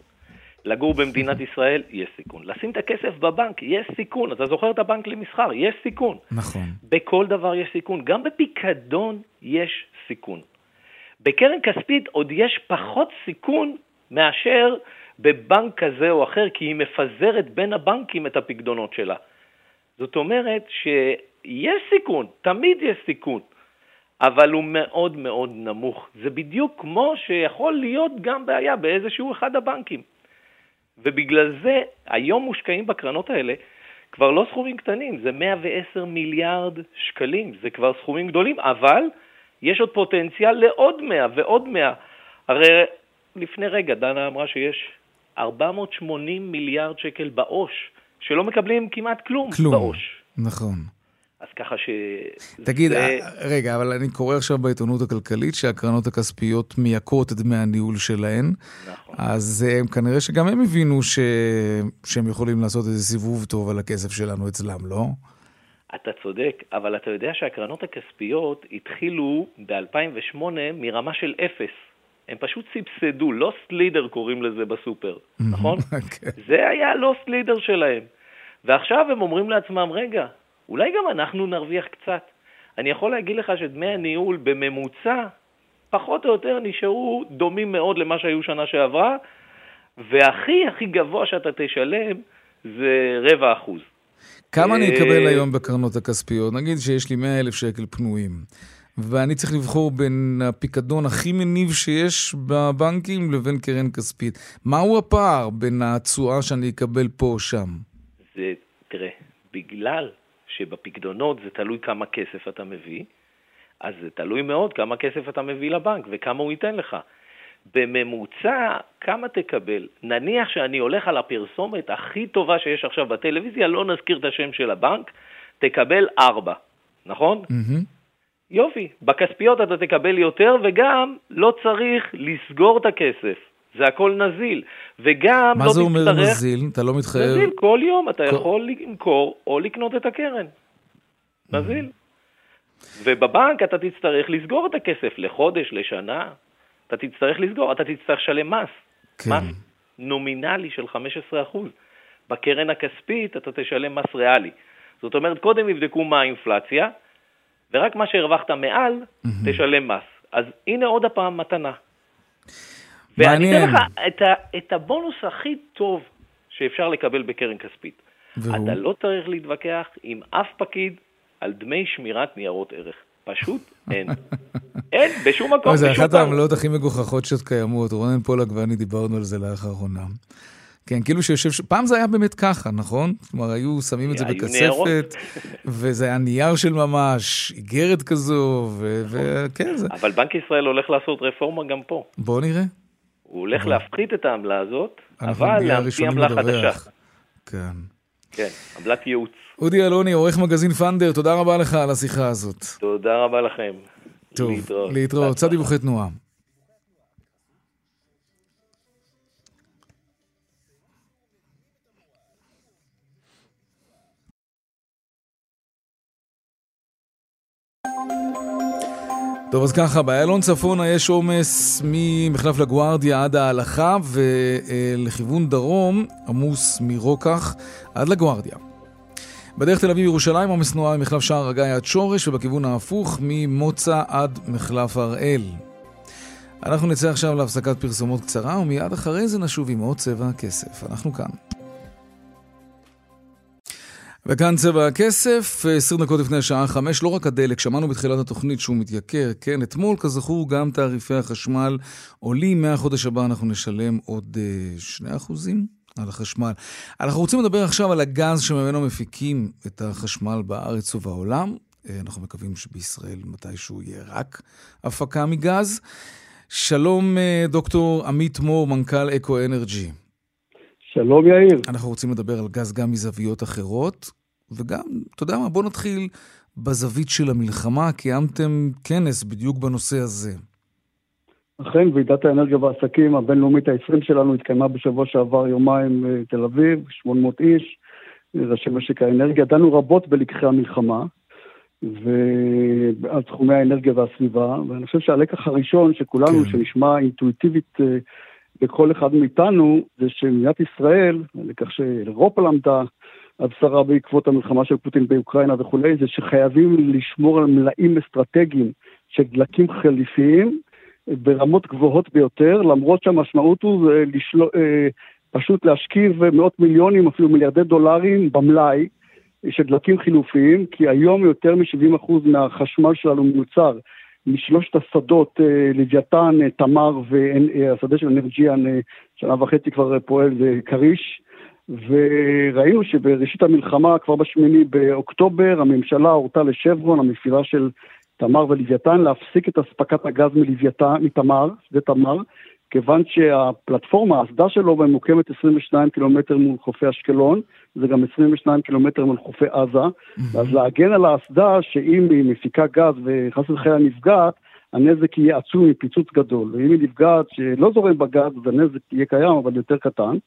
לגור במדינת ישראל, יש סיכון. לשים את הכסף בבנק, יש סיכון. אתה זוכר את הבנק למסחר, יש סיכון. נכון. בכל דבר יש סיכון. גם בפיקדון יש סיכון. בקרן כספית עוד יש פחות סיכון מאשר בבנק כזה או אחר, כי היא מפזרת בין הבנקים את הפקדונות שלה. זאת אומרת שיש סיכון, תמיד יש סיכון, אבל הוא מאוד מאוד נמוך. זה בדיוק כמו שיכול להיות גם בעיה באיזשהו אחד הבנקים. ובגלל זה היום מושקעים בקרנות האלה כבר לא סכומים קטנים, זה 110 מיליארד שקלים, זה כבר סכומים גדולים, אבל יש עוד פוטנציאל לעוד 100 ועוד 100. הרי לפני רגע דנה אמרה שיש 480 מיליארד שקל בעו"ש, שלא מקבלים כמעט כלום, כלום. בעו"ש. נכון. אז ככה ש... תגיד, זה- רגע, אבל אני קורא עכשיו בעיתונות הכלכלית שהקרנות הכספיות מייקרות את דמי הניהול שלהן. נכון. אז אה, כנראה שגם הם הבינו ש... שהם יכולים לעשות איזה סיבוב טוב על הכסף שלנו אצלם, לא? אתה צודק, אבל אתה יודע שהקרנות הכספיות התחילו ב-2008 מרמה של אפס. הם פשוט סבסדו, לוסט לידר קוראים לזה בסופר, נכון? כן. זה היה לוסט לידר שלהם. ועכשיו הם אומרים לעצמם, רגע, אולי גם אנחנו נרוויח קצת. אני יכול להגיד לך שדמי הניהול בממוצע, פחות או יותר נשארו דומים מאוד למה שהיו שנה שעברה, והכי הכי גבוה שאתה תשלם זה רבע אחוז. כמה אני אה, אקבל היום בקרנות הכספיות? נגיד שיש לי 100 אלף שקל פנויים, ואני צריך לבחור בין הפיקדון הכי מניב שיש בבנקים לבין קרן כספית. מהו הפער בין התשואה שאני אקבל פה או שם? זה, תראה, בגלל שבפקדונות זה תלוי כמה כסף אתה מביא, אז זה תלוי מאוד כמה כסף אתה מביא לבנק וכמה הוא ייתן לך. בממוצע, כמה תקבל? נניח שאני הולך על הפרסומת הכי טובה שיש עכשיו בטלוויזיה, לא נזכיר את השם של הבנק, תקבל 4, נכון? יופי, בכספיות אתה תקבל יותר וגם לא צריך לסגור את הכסף. זה הכל נזיל. וגם מה לא זה אומר תצטרך... נזיל? אתה לא מתחייב? נזיל, כל יום אתה כל- יכול למכור או לקנות את הקרן. נזיל. ובבנק אתה תצטרך לסגור את הכסף לחודש, לשנה. אתה תצטרך לסגור, אתה תצטרך לשלם מס. כן. מס נומינלי של 15%. בקרן הכספית אתה תשלם מס ריאלי. זאת אומרת, קודם יבדקו מה האינפלציה, ורק מה שהרווחת מעל, תשלם מס. אז הנה עוד הפעם מתנה. ואני. אתן לך את, ה, את הבונוס הכי טוב שאפשר לקבל בקרן כספית. והוא? אתה לא צריך להתווכח עם אף פקיד על דמי שמירת ניירות ערך. פשוט אין. אין, בשום מקום, אוי, זה בשום אחת. העמלות הכי מגוחכות שעוד קיימות. רונן פולק ואני דיברנו על זה לאחרונה. כן, כאילו שיושב... פעם זה היה באמת ככה, נכון? כלומר, היו שמים את זה. בכספת, וזה היה נייר של ממש, איגרת כזו, ו- וכן, זה... אבל בנק ישראל הולך לעשות רפורמה גם פה. בוא נראה. הוא הולך להפחית את העמלה הזאת, אבל להמציא עמלה. חדשה. כן. כן, עמלת ייעוץ. אודי אלוני, עורך מגזין פנדר, תודה רבה לך על השיחה הזאת. תודה רבה לכם. טוב, להתראות. להתראות. צד דיווחי תנועה. טוב, אז ככה, באיילון צפונה יש עומס ממחלף לגוארדיה עד ההלכה, ולכיוון דרום עמוס מרוקח עד לגוארדיה. בדרך תל אביב-ירושלים עומס תנועה ממחלף שער הגיא עד שורש, ובכיוון ההפוך ממוצא עד מחלף הראל. אנחנו נצא עכשיו להפסקת פרסומות קצרה, ומיד אחרי זה נשוב עם עוד צבע הכסף. אנחנו כאן. וכאן צבע הכסף, 20 דקות לפני השעה 5, לא רק הדלק, שמענו בתחילת התוכנית שהוא מתייקר, כן, אתמול, כזכור, גם תעריפי החשמל עולים, מהחודש הבא אנחנו נשלם עוד אה, 2 אחוזים על החשמל. אנחנו רוצים לדבר עכשיו על הגז שממנו מפיקים את החשמל בארץ ובעולם. אה, אנחנו מקווים שבישראל מתישהו יהיה רק הפקה מגז. שלום, אה, דוקטור עמית מור, מנכ"ל אקו אנרג'י. שלום יאיר. אנחנו רוצים לדבר על גז גם מזוויות אחרות, וגם, אתה יודע מה, בוא נתחיל בזווית של המלחמה. קיימתם כנס בדיוק בנושא הזה. אכן, ועידת האנרגיה והעסקים הבינלאומית ה-20 שלנו התקיימה בשבוע שעבר יומיים בתל אביב, 800 איש, ראשי משק האנרגיה. דנו רבות בלקחי המלחמה ועל תחומי האנרגיה והסביבה, ואני חושב שהלקח הראשון שכולנו, כן. שנשמע אינטואיטיבית אה, לכל אחד מאיתנו, זה שמדינת ישראל, הלקח שאירופה למדה, על בשרה בעקבות המלחמה של פוטין באוקראינה וכולי, זה שחייבים לשמור על מלאים אסטרטגיים של דלקים חליפיים ברמות גבוהות ביותר, למרות שהמשמעות הוא לשלו, אה, פשוט להשכיב מאות מיליונים, אפילו מיליארדי דולרים במלאי של דלקים חילופיים, כי היום יותר מ-70% מהחשמל שלנו מיוצר משלושת השדות, אה, לוויתן, אה, תמר והשדה של אנרג'יאן, אה, שנה וחצי כבר פועל, זה כריש. וראינו שבראשית המלחמה, כבר בשמיני באוקטובר, הממשלה הורתה לשברון, המפעילה של תמר ולוויתן, להפסיק את אספקת הגז מלוויתן, מתמר, שדה תמר, כיוון שהפלטפורמה, האסדה שלו ממוקמת 22 קילומטר מול חופי אשקלון, זה גם 22 קילומטר מול חופי עזה, mm-hmm. אז להגן על האסדה שאם היא מפיקה גז וחס וחלילה נפגעת, הנזק יהיה עצום מפיצוץ גדול, ואם היא נפגעת שלא זורם בגז, אז הנזק יהיה קיים אבל יותר קטן.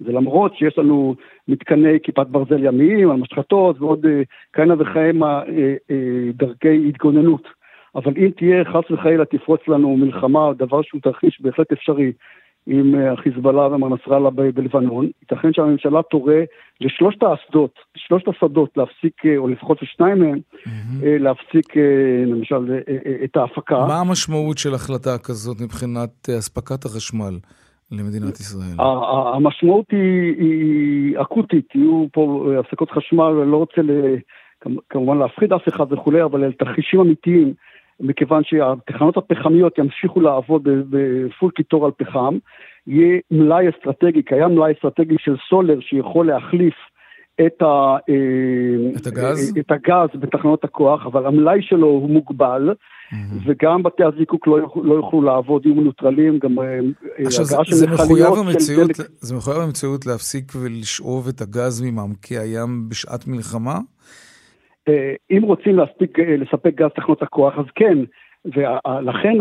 זה למרות שיש לנו מתקני כיפת ברזל ימיים, על משחטות ועוד אה, כהנה וכהנה אה, אה, דרכי התגוננות. אבל אם תהיה חס וחלילה תפרוץ לנו מלחמה, דבר שהוא תרחיש בהחלט אפשרי עם החיזבאללה ומר נסראללה בלבנון, ייתכן שהממשלה תורה לשלושת האסדות, לשלושת השדות להפסיק, או לפחות לשניים מהם, mm-hmm. להפסיק למשל את ההפקה. מה המשמעות של החלטה כזאת מבחינת אספקת החשמל? למדינת ישראל? המשמעות היא, היא אקוטית, יהיו פה הפסקות חשמל, אני לא רוצה כמובן להפחיד אף אחד וכולי, אבל אלה תרחישים אמיתיים, מכיוון שהתחנות הפחמיות ימשיכו לעבוד בפול קיטור על פחם, יהיה מלאי אסטרטגי, קיים מלאי אסטרטגי של סולר שיכול להחליף את, ה, את, הגז? את הגז בתחנות הכוח, אבל המלאי שלו הוא מוגבל, Mm-hmm. וגם בתי הזיקוק לא, יוכלו, לא יוכלו לעבוד, יהיו מנוטרלים, גם אה, עכשיו, הגעה של מכליות של דלק. זה מחויב המציאות להפסיק ולשאוב את הגז ממעמקי הים בשעת מלחמה? אה, אם רוצים להספיק, אה, לספק גז תחנות הכוח, אז כן, ולכן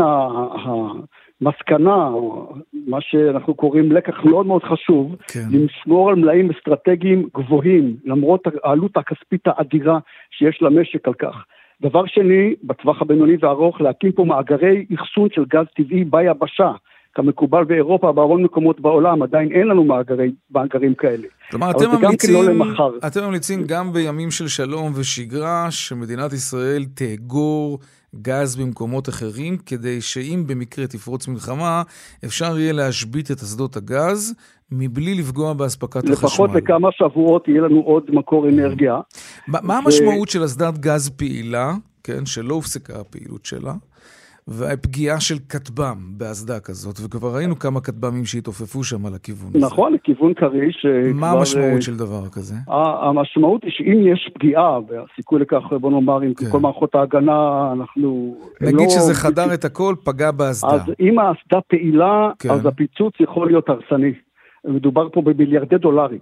המסקנה, או מה שאנחנו קוראים לקח מאוד מאוד חשוב, כן. לשמור על מלאים אסטרטגיים גבוהים, למרות העלות הכספית האדירה שיש למשק על כך. דבר שני, בטווח הבינוני והארוך, להקים פה מאגרי אחסון של גז טבעי ביבשה. כמקובל באירופה, בהרבה מקומות בעולם, עדיין אין לנו מאגרי, מאגרים כאלה. כלומר, אתם ממליצים, לא אתם ממליצים גם בימים של שלום ושגרה, שמדינת ישראל תאגור גז במקומות אחרים, כדי שאם במקרה תפרוץ מלחמה, אפשר יהיה להשבית את אסדות הגז, מבלי לפגוע באספקת החשמל. לפחות לכמה שבועות יהיה לנו עוד מקור אנרגיה. מה המשמעות של אסדת גז פעילה, כן, שלא הופסקה הפעילות שלה? והפגיעה של כטב"ם באסדה כזאת, וכבר ראינו כמה כטב"מים שהתעופפו שם על הכיוון הזה. נכון, לכיוון כריש. מה המשמעות של דבר כזה? המשמעות היא שאם יש פגיעה, והסיכוי לכך, בוא נאמר, עם כן. כל מערכות ההגנה, אנחנו... נגיד לא... שזה חדר את הכל, פגע באסדה. אז אם האסדה פעילה, כן. אז הפיצוץ יכול להיות הרסני. מדובר פה במיליארדי דולרים.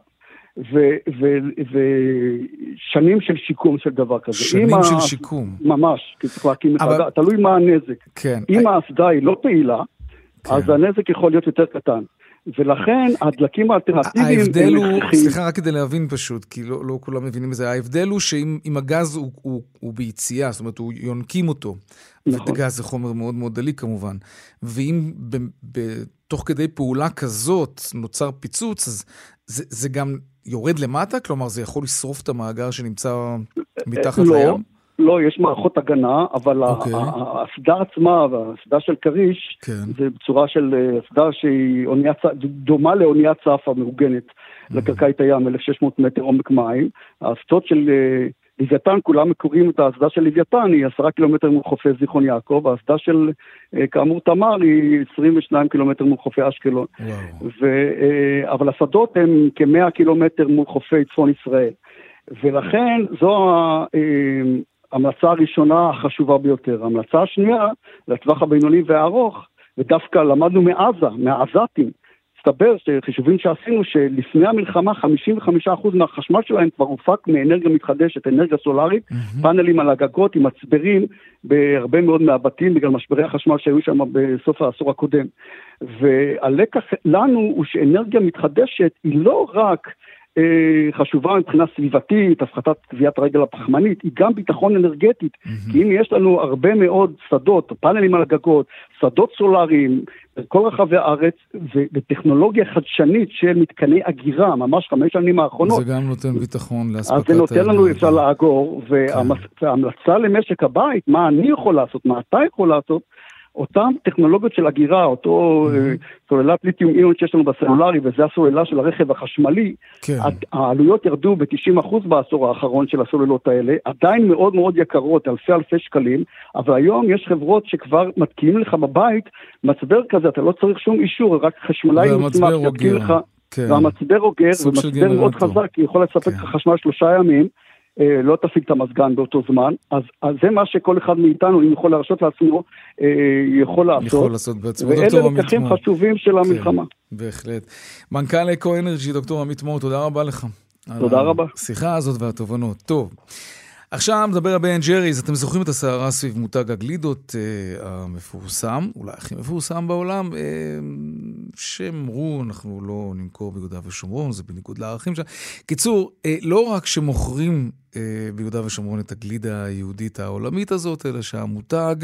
ושנים של שיקום של דבר כזה. שנים של ה... שיקום. ממש, כי צריך להקים אבל... מחדש, תלוי מה הנזק. כן. אם I... האסדה היא לא פעילה, כן. אז הנזק יכול להיות יותר קטן. ולכן הדלקים האלטרנטיביים ההבדל הוא, סליחה רק כדי להבין פשוט, כי לא, לא כולם מבינים את זה, ההבדל הוא שאם הגז הוא, הוא, הוא ביציאה, זאת אומרת, הוא יונקים אותו, נכון. וגז זה חומר מאוד מאוד דליק כמובן, ואם ב, ב, תוך כדי פעולה כזאת נוצר פיצוץ, אז זה, זה גם יורד למטה? כלומר, זה יכול לשרוף את המאגר שנמצא מתחת לא, לים? לא, יש מערכות הגנה, אבל אוקיי. האסדה עצמה, האסדה של כריש, כן. זה בצורה של אה, אסדה שהיא אונייה, דומה לאוניית צפה מאורגנת mm-hmm. לקרקעית הים, 1,600 מטר עומק מים. האסדות של אה, לוויתן, כולם קוראים את האסדה של לוויתן, היא עשרה קילומטר מול חופי זיכרון יעקב, האסדה של, אה, כאמור, תמר היא 22 קילומטר מול חופי אשקלון. ו, אה, אבל השדות הם כמאה קילומטר מול חופי צפון ישראל. ולכן זו אה, ההמלצה הראשונה החשובה ביותר. ההמלצה השנייה, לטווח הבינוני והארוך, ודווקא למדנו מעזה, מהעזתים, מסתבר שחישובים שעשינו שלפני המלחמה 55% מהחשמל שלהם כבר הופק מאנרגיה מתחדשת, אנרגיה סולארית, mm-hmm. פאנלים על הגגות עם מצברים בהרבה מאוד מהבתים בגלל משברי החשמל שהיו שם בסוף העשור הקודם. והלקח לנו הוא שאנרגיה מתחדשת היא לא רק אה, חשובה מבחינה סביבתית, הפחתת טביעת הרגל הפחמנית, היא גם ביטחון אנרגטית. Mm-hmm. כי אם יש לנו הרבה מאוד שדות, פאנלים על הגגות, שדות סולאריים, בכל רחבי הארץ, וטכנולוגיה חדשנית של מתקני אגירה, ממש חמש שנים האחרונות. זה גם נותן ביטחון לאספקת... אז זה נותן לנו, אפשר לאגור, כן. וההמלצה למשק הבית, מה אני יכול לעשות, מה אתה יכול לעשות, אותן טכנולוגיות של אגירה, אותו אה, סוללת ליתיום איון שיש לנו בסלולרי, וזה הסוללה של הרכב החשמלי, כן. העלויות ירדו ב-90% בעשור האחרון של הסוללות האלה, עדיין מאוד מאוד יקרות, אלפי אלפי שקלים, אבל היום יש חברות שכבר מתקינים לך בבית מצבר כזה, אתה לא צריך שום אישור, רק חשמלאי שיתקין אוגר. לך, כן. והמצבר אוגר, ומצבר מאוד. חזק, יכול לספק לך חשמל שלושה ימים. אה, לא תפעיל את המזגן באותו זמן, אז, אז זה מה שכל אחד מאיתנו, אם יכול להרשות לעצמו, אה, יכול לעשות. יכול לעשות בעצמו. ואלה לקחים. חשובים של המלחמה. בהחלט. מנכ"ל אקו אנרג'י, דוקטור עמית מור, תודה רבה לך. תודה רבה. השיחה הזאת והתובנות. טוב. עכשיו נדבר על בן ג'ריז, אתם זוכרים את הסערה סביב מותג הגלידות אה, המפורסם, אולי הכי מפורסם בעולם, אה, שאמרו, אנחנו לא נמכור ביהודה ושומרון, זה בניגוד לערכים שלנו. קיצור, אה, לא רק שמוכרים אה, ביהודה ושומרון את הגלידה היהודית העולמית הזאת, אלא שהמותג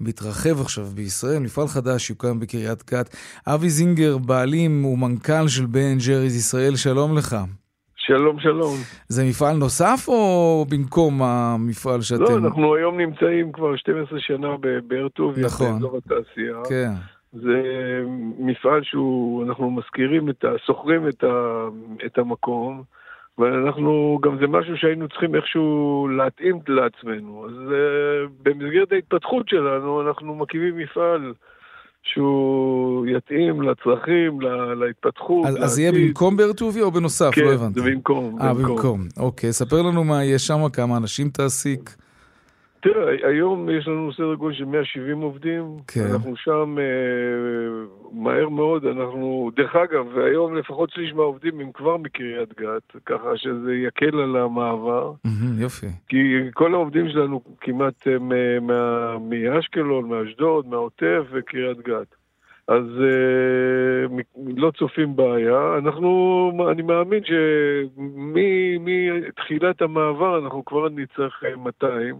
מתרחב עכשיו בישראל, מפעל חדש יוקם בקריית גת. אבי זינגר, בעלים ומנכ"ל של בן ג'ריז ישראל, שלום לך. שלום, שלום. זה מפעל נוסף או במקום המפעל שאתם... לא, אנחנו היום נמצאים כבר 12 שנה בבאר טוביה, נכון. באזור התעשייה. כן. זה מפעל שהוא, אנחנו מזכירים את ה... שוכרים את, ה, את המקום, ואנחנו, גם זה משהו שהיינו צריכים איכשהו להתאים לעצמנו. אז uh, במסגרת ההתפתחות שלנו, אנחנו מקימים מפעל שהוא יתאים לצרכים, לה, להתפתחות. אז, אז יהיה. במקום באר טוביה או בנוסף? כן, לא הבנתי. זה במקום. אה, במקום. אוקיי, ספר לנו מה יהיה שם, כמה אנשים תעסיק. תראה, היום יש לנו סדר גודל של 170 עובדים. כן. אנחנו שם אה, מהר מאוד, אנחנו, דרך אגב, והיום לפחות שליש מהעובדים הם כבר מקריית גת, ככה שזה יקל על המעבר. מהמם, יופי. כי כל העובדים שלנו כמעט הם אה, מה- מאשקלון, מאשדוד, מהעוטף וקריית גת. אז אה, לא צופים בעיה. אנחנו, אני מאמין שמתחילת המעבר אנחנו כבר נצטרך אה, 200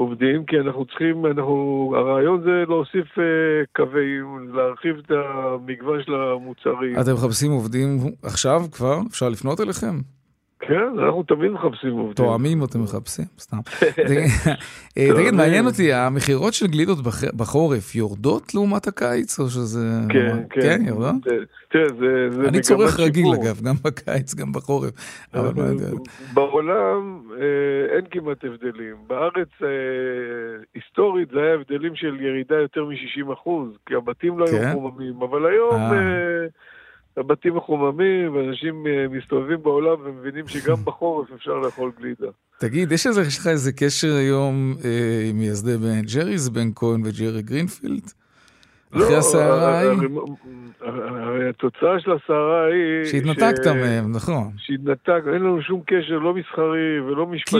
עובדים, כי אנחנו צריכים, אנחנו, הרעיון זה להוסיף אה, קווים, להרחיב את המגוון של המוצרים. אתם מחפשים עובדים עכשיו כבר? אפשר לפנות אליכם? כן, אנחנו תמיד מחפשים עובדים. תואמים אתם מחפשים? סתם. תגיד, אה, מעניין אותי, המכירות של גלידות בח- בחורף יורדות לעומת הקיץ, או שזה... כן, כן. כן, יורדות? תראה, זה... אני צורך רגיל. אגב, גם בקיץ, גם בחורף. בעולם אה, אין כמעט הבדלים. בארץ אה, היסטורית זה היה הבדלים של ירידה יותר מ-60 אחוז, כי הבתים לא כן? היו מחוממים, אבל היום הבתים מחוממים, ואנשים אה, מסתובבים בעולם ומבינים שגם בחורף אפשר לאכול גלידה. תגיד, יש לך איזה קשר היום אה, עם מייסדי בן ג'ריס, בן כהן וג'רי גרינפילד? אחרי הסערה ההיא? לא, הרי- התוצאה של הסערה היא... שהתנתקת ש- מהם, נכון. שהתנתק, אין לנו שום קשר, לא מסחרי ולא משפטי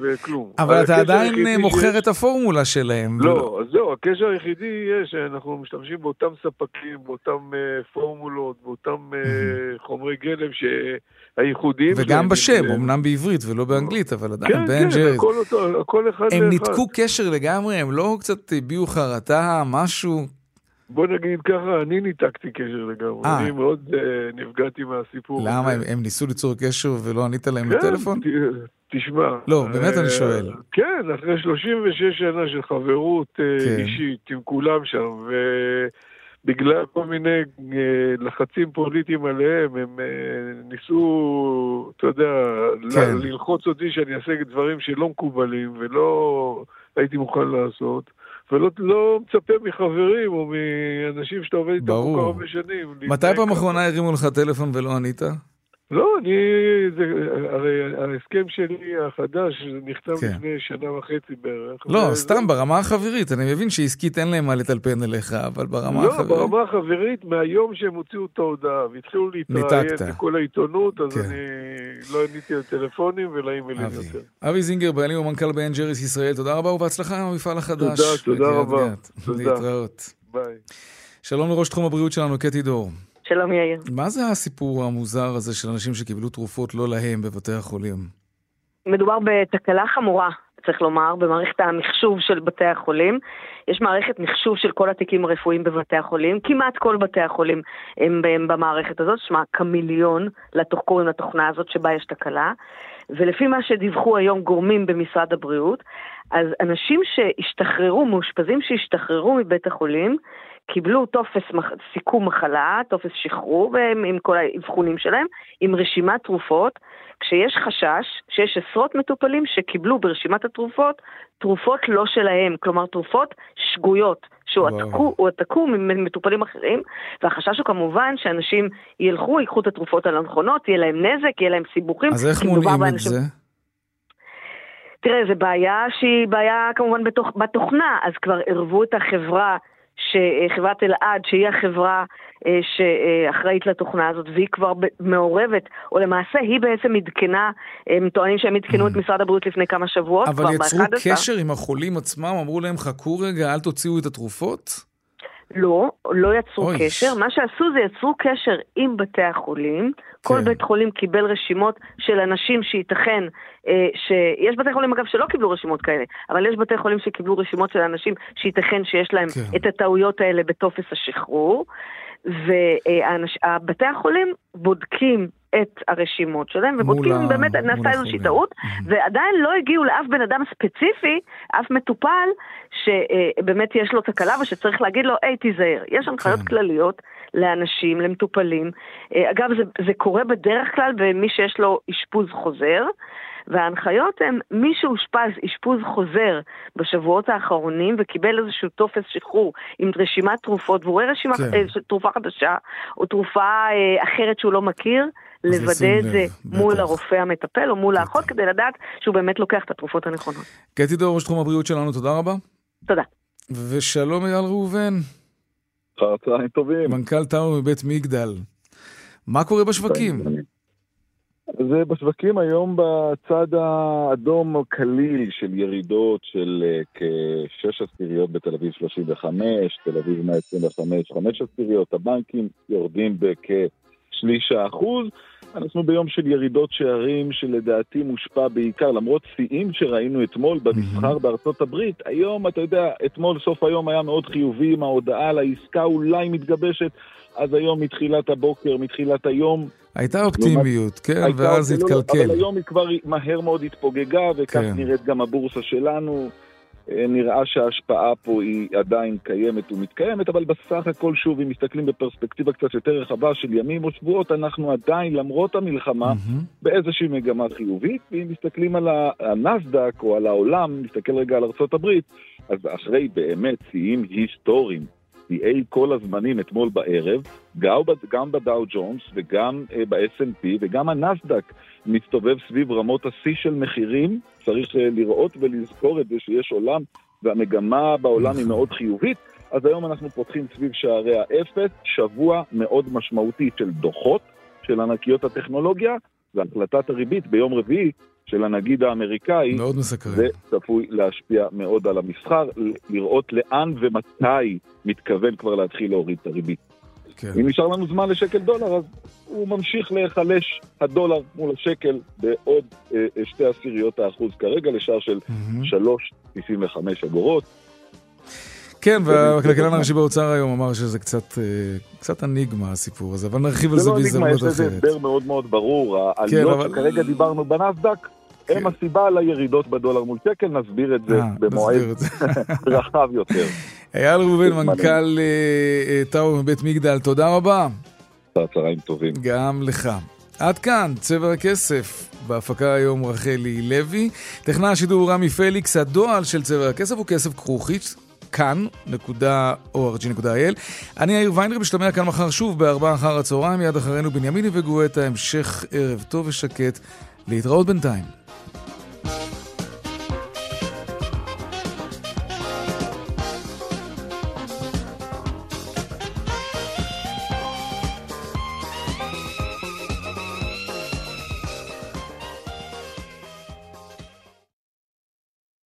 וכלום. אבל אתה עדיין מוכר את הפורמולה שלהם. לא, אז זהו, הקשר היחידי יהיה שאנחנו משתמשים באותם ספקים, באותם אה, פורמולות, באותם אה, חומרי גלם שהייחודיים וגם בשם, הם- אמנם בעברית ולא באנגלית, אבל עדיין, כן, בן כן, ג'ריס. הכל אחד הם לאחד. ניתקו קשר לגמרי, הם לא קצת הביעו חרטה, משהו? בוא נגיד ככה, אני ניתקתי קשר לגמרי. אה. אני מאוד אה, נפגעתי מהסיפור. למה? הם- הם ניסו ליצור קשר ולא ענית להם כן, לטלפון? ת- תשמע. לא, באמת אני אה, שואל. כן, אחרי 36 שנה של חברות אה, כן. אישית עם כולם שם, ובגלל כל מיני אה, לחצים פוליטיים עליהם, הם אה, ניסו, אתה יודע, כן. ללחוץ אותי שאני אעשה דברים שלא מקובלים ולא הייתי מוכן לעשות. ולא לא מצפה מחברים או מאנשים שאתה עובד איתם כל. כך הרבה שנים. מתי פעם. אחרונה הרימו לך טלפון ולא ענית? לא, אני... זה, הרי ההסכם שלי החדש נחתם כן. לפני שנה וחצי בערך. לא, ו- סתם ברמה החברירית. אני מבין שעסקית אין להם מה לטלפן אליך, אבל ברמה לא, החברית... ברמה החברית, מהיום שהם הוציאו את ההודעה והתחילו להתראיין. בכל העיתונות, אז כן. אני לא עניתי לטלפונים ולאימיילים. יותר. אבי זינגר, בעלים ומנכ"ל בן ג'ריס ישראל, תודה רבה ובהצלחה עם המפעל החדש. תודה, תודה רבה. תודה. להתראות. ביי. שלום לראש תחום הבריאות שלנו, קטי דור. שלום יאיר. מה זה הסיפור המוזר הזה של אנשים שקיבלו תרופות לא להם בבתי החולים? מדובר בתקלה חמורה, צריך לומר, במערכת המחשוב של בתי החולים. יש מערכת מחשוב של כל התיקים הרפואיים בבתי החולים, כמעט כל בתי החולים הם, הם במערכת הזאת, שמה קמיליון, לתוך, קוראים לתוכנה הזאת שבה יש תקלה. ולפי מה שדיווחו היום גורמים במשרד הבריאות, אז אנשים שהשתחררו, מאושפזים שהשתחררו מבית החולים, קיבלו טופס סיכום מחלה, טופס שחרור עם כל האבחונים שלהם, עם רשימת תרופות, כשיש חשש שיש עשרות מטופלים שקיבלו ברשימת התרופות תרופות לא שלהם, כלומר תרופות שגויות, שהועתקו ממטופלים אחרים, והחשש הוא כמובן שאנשים ילכו, ייקחו את התרופות על הנכונות, יהיה להם נזק, יהיה להם סיבוכים. אז איך מונעים את זה? תראה, זו בעיה שהיא בעיה כמובן בתוך, בתוכנה, אז כבר ערבו את החברה שחברת אלעד, שהיא החברה אה, שאחראית לתוכנה הזאת, והיא כבר מעורבת, או למעשה היא בעצם עדכנה, הם טוענים שהם עדכנו את mm. משרד הבריאות לפני כמה שבועות, אבל יצרו קשר עם החולים עצמם, אמרו להם חכו רגע, אל תוציאו את התרופות? לא, לא יצרו אוי. קשר. מה שעשו זה יצרו קשר עם בתי החולים. כן. כל בית חולים קיבל רשימות של אנשים שייתכן, אה, שיש בתי חולים אגב שלא קיבלו רשימות כאלה, אבל יש בתי חולים שקיבלו רשימות של אנשים שייתכן שיש להם כן. את הטעויות האלה בטופס השחרור. ובתי החולים בודקים את הרשימות שלהם, ובודקים אם באמת נעשתה איזושהי טעות, ועדיין לא הגיעו לאף בן אדם ספציפי, אף מטופל, שבאמת יש לו תקלה ושצריך להגיד לו, היי, תיזהר. יש הנחיות כן. כלליות לאנשים, למטופלים. אה, אגב, זה, זה קורה בדרך כלל במי שיש לו אשפוז חוזר. וההנחיות הן, מי שאושפז אשפוז חוזר בשבועות האחרונים וקיבל איזשהו טופס שחרור עם רשימת תרופות, והוא רואה רשימה, כן. אה, תרופה חדשה או תרופה אה, אחרת שהוא לא מכיר, לוודא את זה לב, מול בטח. הרופא המטפל או מול האחות כדי לדעת שהוא באמת לוקח את התרופות הנכונות. קטי דור, ראש תחום הבריאות שלנו, תודה רבה. תודה. ושלום אייל ראובן. צהריים טובים. מנכ"ל טאו מבית מגדל. מה קורה בשווקים? זה בשווקים היום בצד האדום קליל של ירידות של אה, כשש עשיריות בתל אביב 35, תל אביב 125, חמש עשיריות, הבנקים יורדים בכשליש האחוז. אנחנו ביום של ירידות שערים שלדעתי מושפע בעיקר, למרות שיאים שראינו אתמול במסחר בארצות הברית, היום, אתה יודע, אתמול סוף היום היה מאוד חיובי עם ההודעה על העסקה אולי מתגבשת, אז היום מתחילת הבוקר, מתחילת היום, הייתה אופטימיות, כן, הייתה ואז התקלקל. אבל היום היא כבר מהר מאוד התפוגגה, וכך כן. נראית גם הבורסה שלנו. אה, נראה שההשפעה פה היא עדיין קיימת ומתקיימת, אבל בסך הכל, שוב, אם מסתכלים בפרספקטיבה קצת יותר רחבה של ימים או שבועות, אנחנו עדיין, למרות המלחמה, mm-hmm. באיזושהי מגמה חיובית, ואם מסתכלים על הנסדק או על העולם, נסתכל רגע על ארה"ב, אז אחרי באמת שיאים היסטוריים שיאי כל הזמנים אתמול בערב, גם בדאו ג'ונס וגם uh, ב-S&P וגם הנסדק מסתובב סביב רמות השיא של מחירים. צריך uh, לראות ולזכור את זה שיש עולם, והמגמה בעולם היא מאוד חיובית. אז היום אנחנו פותחים סביב שערי האפס, שבוע מאוד משמעותי של דוחות של ענקיות הטכנולוגיה, והחלטת הריבית ביום רביעי של הנגיד האמריקאי, מאוד מסקרן. זה צפוי להשפיע מאוד על המסחר, לראות לאן ומתי מתכוון כבר להתחיל להוריד את הריבית. כן. אם נשאר לנו זמן לשקל דולר, אז הוא ממשיך להיחלש הכלש מול השקל בעוד אה, אה שתי עשיריות האחוז כרגע, לשער של mm-hmm. 3.95 אגורות. כן, והכלכלן הראשי באוצר היום אמר שזה קצת, אה, קצת אניגמה הסיפור הזה, אבל נרחיב על זה בהזדמנות אחרת. זה לא אניגמה, יש לזה הסבר מאוד מאוד ברור. העליות כן, אבל... שכרגע דיברנו בנסדק, כן. הם הסיבה לירידות בדולר מול שקל, נסביר את זה 아, אה, במועד רחב יותר. אייל ראובן, מנכ"ל אה, טאו מבית מגדל, תודה רבה. צהריים טובים. גם לך. עד כאן, צבע הכסף. בהפקה היום רחלי לוי. טכנאי השידור רמי פליקס, הדועל של צבע הכסף הוא כסף כרוכית. כאן.org.il. אני יאיר ויינר, משתמע כאן מחר שוב בארבעה אחר הצהריים, מיד אחרינו בנימיני וגואטה, המשך ערב טוב ושקט. להתראות בינתיים.